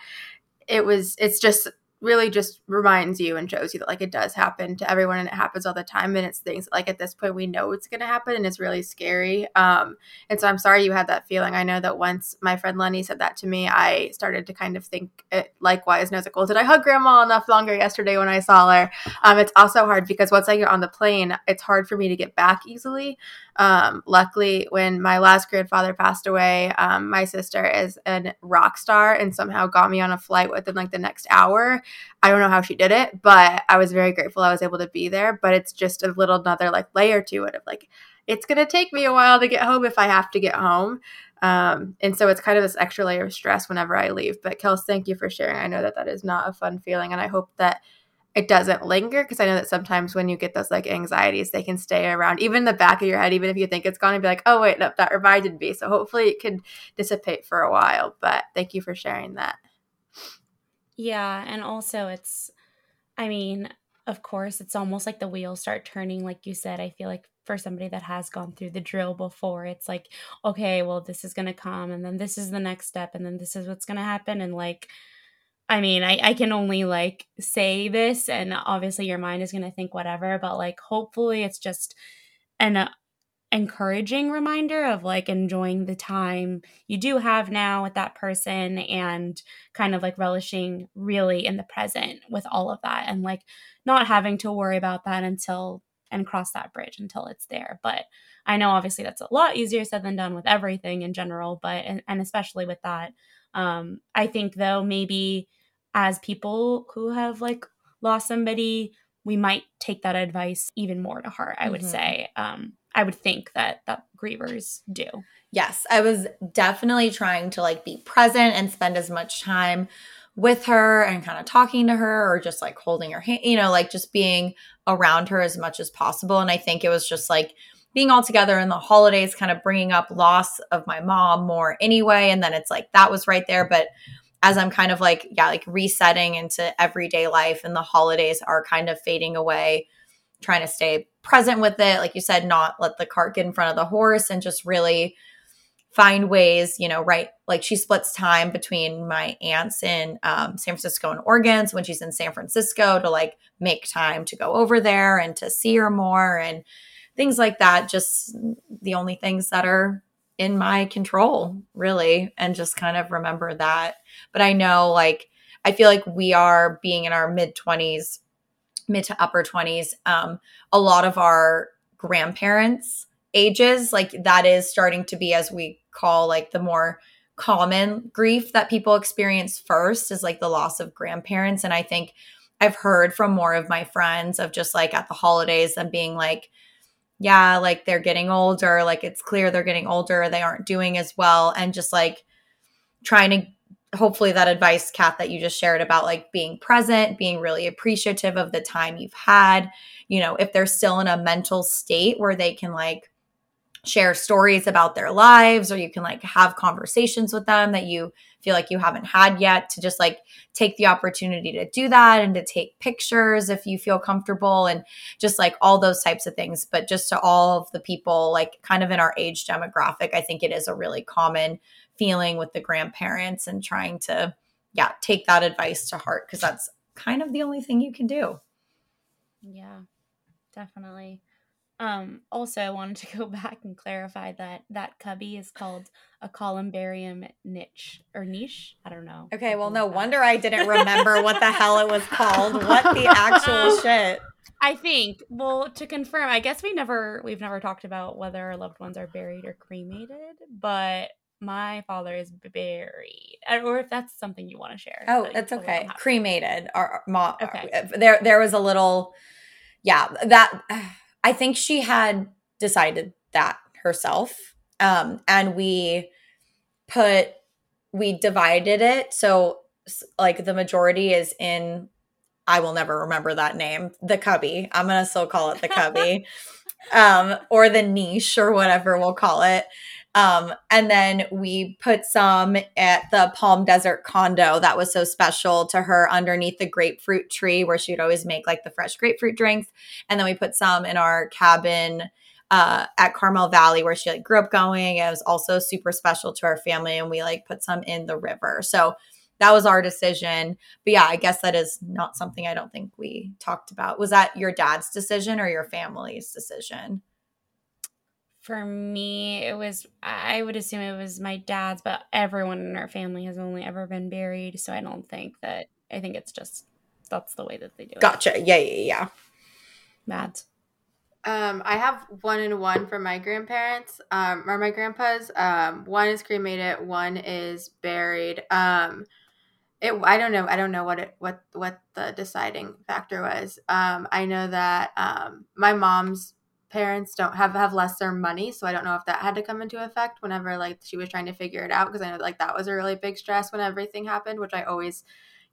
it was it's just really just reminds you and shows you that like it does happen to everyone and it happens all the time. And it's things like at this point we know it's going to happen and it's really scary. Um and so i'm sorry you had that feeling. I know that once my friend lenny said that to me i started to kind of think it likewise. And i was like well did i hug grandma enough longer yesterday when i saw her? Um it's also hard because once i get on the plane it's hard for me to get back easily. Um, luckily, when my last grandfather passed away, um, my sister is a rock star and somehow got me on a flight within like the next hour. I don't know how she did it, but I was very grateful I was able to be there. But it's just a little another like layer to it of like, it's going to take me a while to get home if I have to get home. Um, and so it's kind of this extra layer of stress whenever I leave. But Kels, thank you for sharing. I know that that is not a fun feeling, and I hope that it doesn't linger because I know that sometimes when you get those like anxieties, they can stay around even in the back of your head, even if you think it's gone, and be like, oh wait, no, that reminded me. So hopefully it could dissipate for a while. But thank you for sharing that. Yeah, and also it's, I mean, of course, it's almost like the wheels start turning, like you said. I feel like for somebody that has gone through the drill before, it's like, okay, well, this is gonna come, and then this is the next step, and then this is what's gonna happen, and like I mean, I, I can only like say this, and obviously your mind is going to think whatever, but like hopefully it's just an encouraging reminder of like enjoying the time you do have now with that person and kind of like relishing really in the present with all of that and like not having to worry about that until and cross that bridge until it's there. But I know obviously that's a lot easier said than done with everything in general, but and, and especially with that. Um, I think though maybe as people who have like lost somebody, we might take that advice even more to heart. I would mm-hmm. say. Um, I would think that that grievers do. Yes, I was definitely trying to like be present and spend as much time with her and kind of talking to her or just like holding her hand, you know, like just being around her as much as possible. And I think it was just like being all together in the holidays, kind of bringing up loss of my mom more anyway. And then it's like that was right there. But as I'm kind of like, yeah, like resetting into everyday life and the holidays are kind of fading away, trying to stay present with it. Like you said, not let the cart get in front of the horse and just really find ways, you know, right? Like she splits time between my aunts in um, San Francisco and Oregon. So when she's in San Francisco to like make time to go over there and to see her more and things like that. Just the only things that are in my control, really, and just kind of remember that. But I know, like, I feel like we are being in our mid 20s, mid to upper 20s. Um, a lot of our grandparents' ages, like, that is starting to be, as we call, like, the more common grief that people experience first is like the loss of grandparents. And I think I've heard from more of my friends of just like at the holidays and being like, yeah, like they're getting older, like it's clear they're getting older, they aren't doing as well, and just like trying to hopefully that advice, Kat, that you just shared about like being present, being really appreciative of the time you've had, you know, if they're still in a mental state where they can like share stories about their lives or you can like have conversations with them that you feel like you haven't had yet to just like take the opportunity to do that and to take pictures if you feel comfortable and just like all those types of things. But just to all of the people like kind of in our age demographic i think it is a really common feeling with the grandparents and trying to yeah take that advice to heart because that's kind of the only thing you can do. Yeah definitely um, also, I wanted to go back and clarify that that cubby is called a columbarium niche or niche. I don't know. Okay, well, no wonder I didn't remember what the hell it was called. What the actual shit? I think. Well, to confirm, I guess we never we've never talked about whether our loved ones are buried or cremated, but my father is buried, uh, or if that's something you want to share. Oh, that's okay. Cremated. Or, uh, or, okay. Uh, there, there was a little. Yeah, that I think she had decided that herself. Um, and we put, we divided it. So, like, the majority is in, I will never remember that name, the cubby. I'm going to still call it the cubby. um, or the niche or whatever we'll call it. Um, and then we put some at the Palm Desert condo that was so special to her underneath the grapefruit tree where she'd always make like the fresh grapefruit drinks. And then we put some in our cabin uh, at Carmel Valley where she like grew up going. It was also super special to our family, and we like put some in the river. So that was our decision. But yeah, I guess that is not something I don't think we talked about. Was that your dad's decision or your family's decision? For me, it was, I would assume it was my dad's, but everyone in our family has only ever been buried. So I don't think that, I think it's just, that's the way that they do it. Gotcha. Yeah, yeah, yeah. Mads. Um, I have one and one for my grandparents, um, or my grandpas. Um, one is cremated, one is buried. Um, it, I don't know. I don't know what it, what, what the deciding factor was. Um, I know that, um, my mom's parents don't have have lesser money so i don't know if that had to come into effect whenever like she was trying to figure it out because i know like that was a really big stress when everything happened which i always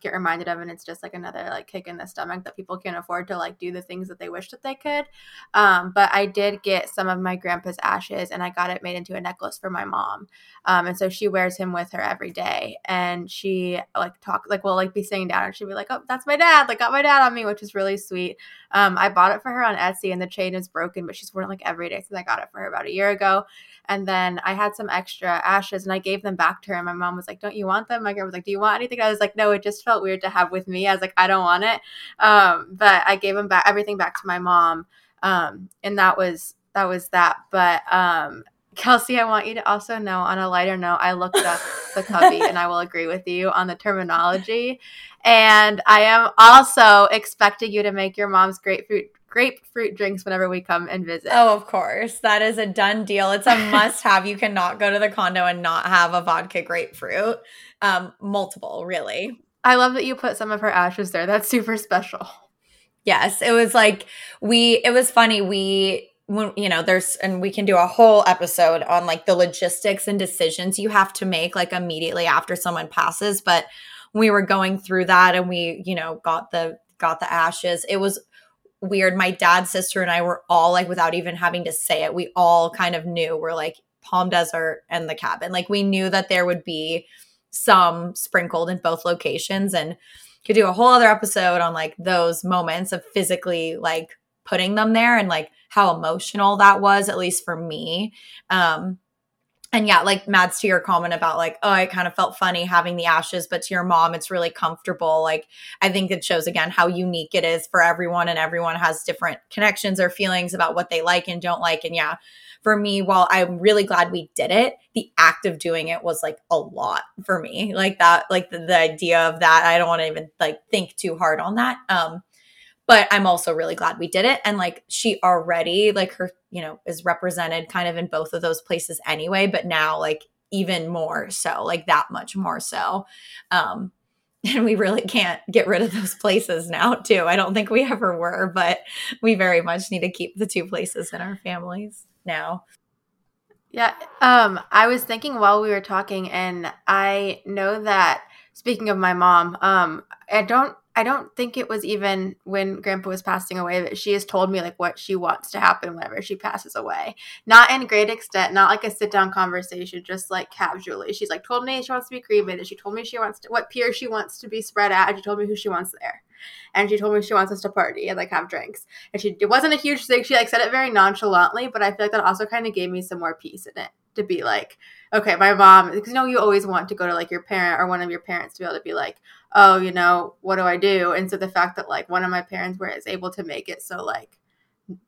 get reminded of and it's just like another like kick in the stomach that people can't afford to like do the things that they wish that they could. Um, but i did get some of my grandpa's ashes and i got it made into a necklace for my mom. Um, and so she wears him with her every day. And she like talk like will like be sitting down and she'd be like oh that's my dad. Like got my dad on me which is really sweet. Um, i bought it for her on etsy and the chain is broken but she's worn it like every day since i got it for her about a year ago and then I had some extra ashes and I gave them back to her. And my mom was like, Don't you want them? My grandma was like, Do you want anything? I was like, No, it just felt weird to have with me. I was like, I don't want it. Um, but I gave them back everything back to my mom. Um, and that was that was that. But um Kelsey, I want you to also know on a lighter note, I looked up the cubby and I will agree with you on the terminology. And I am also expecting you to make your mom's grapefruit grapefruit drinks whenever we come and visit. Oh, of course. That is a done deal. It's a must have. You cannot go to the condo and not have a vodka grapefruit. Um, multiple, really. I love that you put some of her ashes there. That's super special. Yes, it was like we it was funny. We when you know there's and we can do a whole episode on like the logistics and decisions you have to make like immediately after someone passes, but we were going through that and we, you know, got the got the ashes. It was weird. My dad's sister and I were all like, without even having to say it, we all kind of knew we're like Palm Desert and the cabin. Like we knew that there would be some sprinkled in both locations and could do a whole other episode on like those moments of physically like putting them there and like how emotional that was, at least for me. Um, and yeah, like Mads to your comment about like, oh, I kind of felt funny having the ashes, but to your mom, it's really comfortable. Like, I think it shows again how unique it is for everyone, and everyone has different connections or feelings about what they like and don't like. And yeah, for me, while I'm really glad we did it, the act of doing it was like a lot for me. Like that, like the, the idea of that, I don't want to even like think too hard on that. Um, but I'm also really glad we did it. And like she already, like her, you know, is represented kind of in both of those places anyway, but now like even more so, like that much more so. Um, and we really can't get rid of those places now too i don't think we ever were but we very much need to keep the two places in our families now yeah um i was thinking while we were talking and i know that speaking of my mom um i don't I don't think it was even when grandpa was passing away that she has told me like what she wants to happen whenever she passes away. Not in great extent, not like a sit down conversation, just like casually. She's like told me she wants to be cremated. She told me she wants to what pier she wants to be spread at. She told me who she wants there. And she told me she wants us to party and like have drinks. And she it wasn't a huge thing. She like said it very nonchalantly, but I feel like that also kind of gave me some more peace in it to be like, okay, my mom, because you know, you always want to go to like your parent or one of your parents to be able to be like, oh, you know, what do I do? And so the fact that like one of my parents was able to make it so like,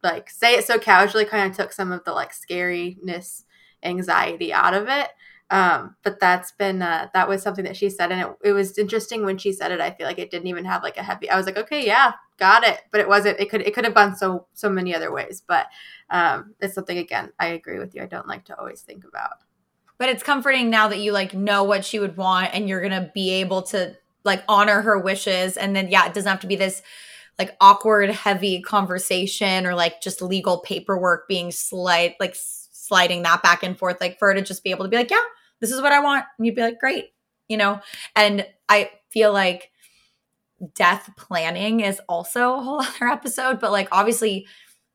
like say it so casually kind of took some of the like scariness, anxiety out of it. Um, but that's been uh, that was something that she said, and it, it was interesting when she said it. I feel like it didn't even have like a heavy. I was like, okay, yeah, got it, but it wasn't. It could it could have gone so so many other ways. But um, it's something again. I agree with you. I don't like to always think about. But it's comforting now that you like know what she would want, and you're gonna be able to like honor her wishes. And then yeah it doesn't have to be this like awkward heavy conversation or like just legal paperwork being slide like sliding that back and forth like for her to just be able to be like yeah this is what i want. And you'd be like great you know? And i feel like death planning is also a whole other episode but like obviously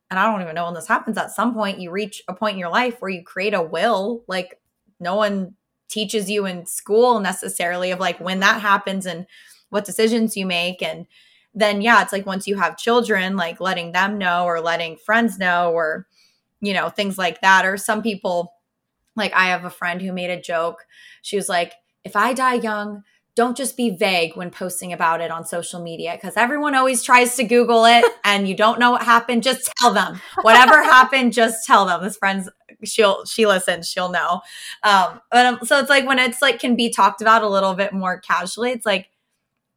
and i don't even know when this happens at some point you reach a point in your life where you create a will like no one teaches you in school necessarily of like when that happens and what decisions you make. And then yeah it's like once you have children like letting them know or letting friends know or you know things like that. Or some people like i have a friend who made a joke. She was like if i die young don't just be vague when posting about it on social media because everyone always tries to Google it and you don't know what happened. Just tell them whatever happened. Just tell them. This friend's she'll she listens. She'll know. Um, but um, so it's like when it's like can be talked about a little bit more casually. It's like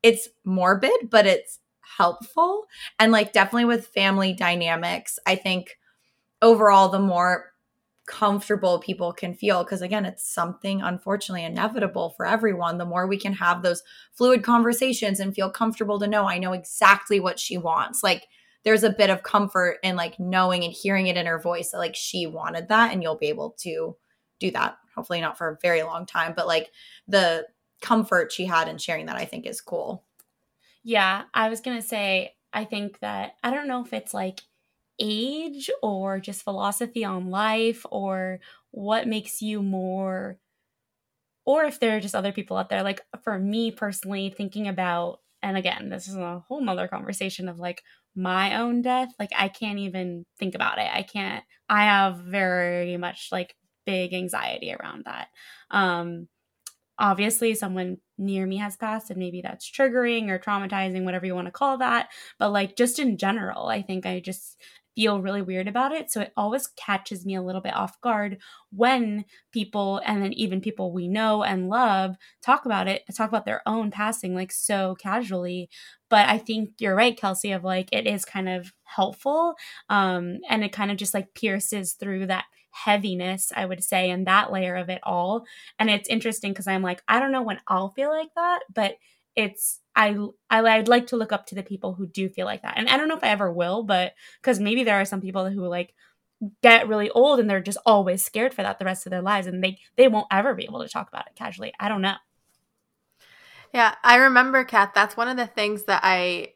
it's morbid, but it's helpful and like definitely with family dynamics. I think overall the more comfortable people can feel because again it's something unfortunately inevitable for everyone. The more we can have those fluid conversations and feel comfortable to know i know exactly what she wants like there's a bit of comfort in like knowing and hearing it in her voice that like she wanted that and you'll be able to do that. Hopefully not for a very long time but like the comfort she had in sharing that i think is cool. Yeah i was gonna say i think that i don't know if it's like age or just philosophy on life or what makes you more or if there are just other people out there like for me personally thinking about and again this is a whole nother conversation of like my own death like i can't even think about it. I can't i have very much like big anxiety around that. Um obviously someone near me has passed and maybe that's triggering or traumatizing whatever you want to call that but like just in general i think i just feel really weird about it. So it always catches me a little bit off guard when people, and then even people we know and love, talk about it, talk about their own passing like so casually. But I think you're right, Kelsey, of like it is kind of helpful. Um, and it kind of just like pierces through that heaviness, I would say, and that layer of it all. And it's interesting because I'm like, I don't know when I'll feel like that, but it's I, I I'd like to look up to the people who do feel like that. And I don't know if I ever will, but because maybe there are some people who like get really old and they're just always scared for that the rest of their lives and they they won't ever be able to talk about it casually. I don't know. Yeah, I remember Kat, that's one of the things that I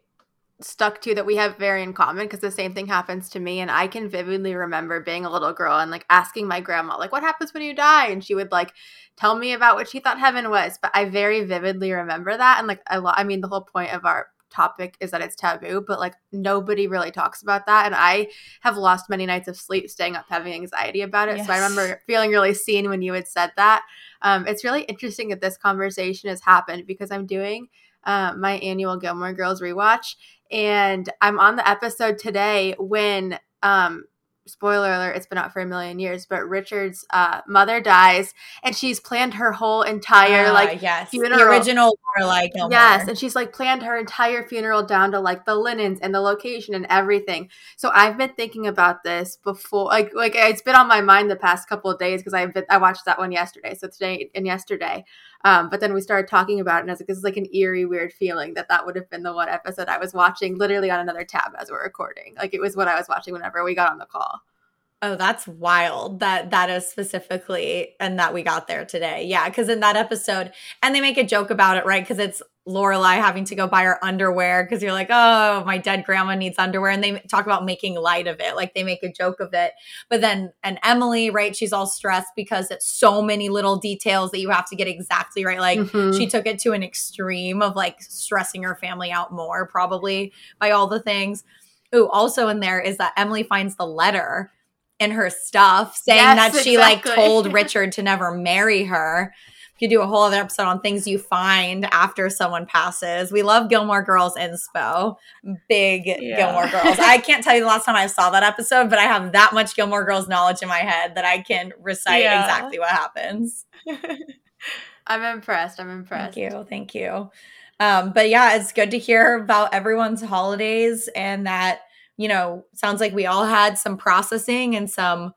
stuck to that we have very in common because the same thing happens to me and i can vividly remember being a little girl and like asking my grandma like what happens when you die and she would like tell me about what she thought heaven was but i very vividly remember that and like i lo- i mean the whole point of our topic is that it's taboo but like nobody really talks about that and i have lost many nights of sleep staying up having anxiety about it yes. so i remember feeling really seen when you had said that um, it's really interesting that this conversation has happened because i'm doing uh, my annual Gilmore Girls rewatch, and I'm on the episode today when um spoiler alert it's been out for a million years but richard's uh, mother dies and she's planned her whole entire uh, like yes. Funeral. the original like yes and she's like planned her entire funeral down to like the linens and the location and everything. So i've been thinking about this before like like it's been on my mind the past couple of days because i've been i watched that one yesterday. So today and yesterday Um, but then we started talking about it, and I was like, this is like an eerie, weird feeling that that would have been the one episode I was watching literally on another tab as we're recording. Like it was what I was watching whenever we got on the call. Oh, that's wild. That that is specifically and that we got there today. Yeah, because in that episode, and they make a joke about it, right? Because it's Lorelai having to go buy her underwear because you're like, oh, my dead grandma needs underwear, and they talk about making light of it, like they make a joke of it. But then, and Emily, right? She's all stressed because it's so many little details that you have to get exactly right. Like mm-hmm. she took it to an extreme of like stressing her family out more, probably by all the things. Ooh, also in there is that Emily finds the letter in her stuff saying yes, that she exactly. like told Richard to never marry her. You do a whole other episode on things you find after someone passes. We love Gilmore Girls inspo. Big yeah. Gilmore Girls. I can't tell you the last time I saw that episode, but I have that much Gilmore Girls knowledge in my head that I can recite yeah. exactly what happens. I'm impressed. I'm impressed. Thank you. Thank you. Um, but yeah, it's good to hear about everyone's holidays and that you know, sounds like we all had some processing and some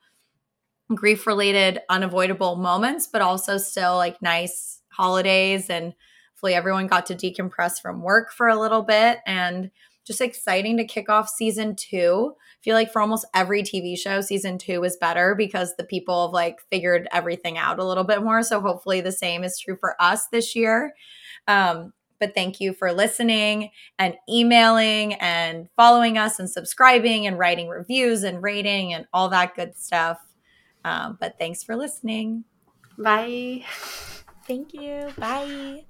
grief related unavoidable moments, but also still like nice holidays and hopefully everyone got to decompress from work for a little bit and just exciting to kick off season two. I feel like for almost every TV show, season two is better because the people have like figured everything out a little bit more. So hopefully the same is true for us this year. Um, but thank you for listening and emailing and following us and subscribing and writing reviews and rating and all that good stuff. Um, but thanks for listening. Bye. Thank you. Bye.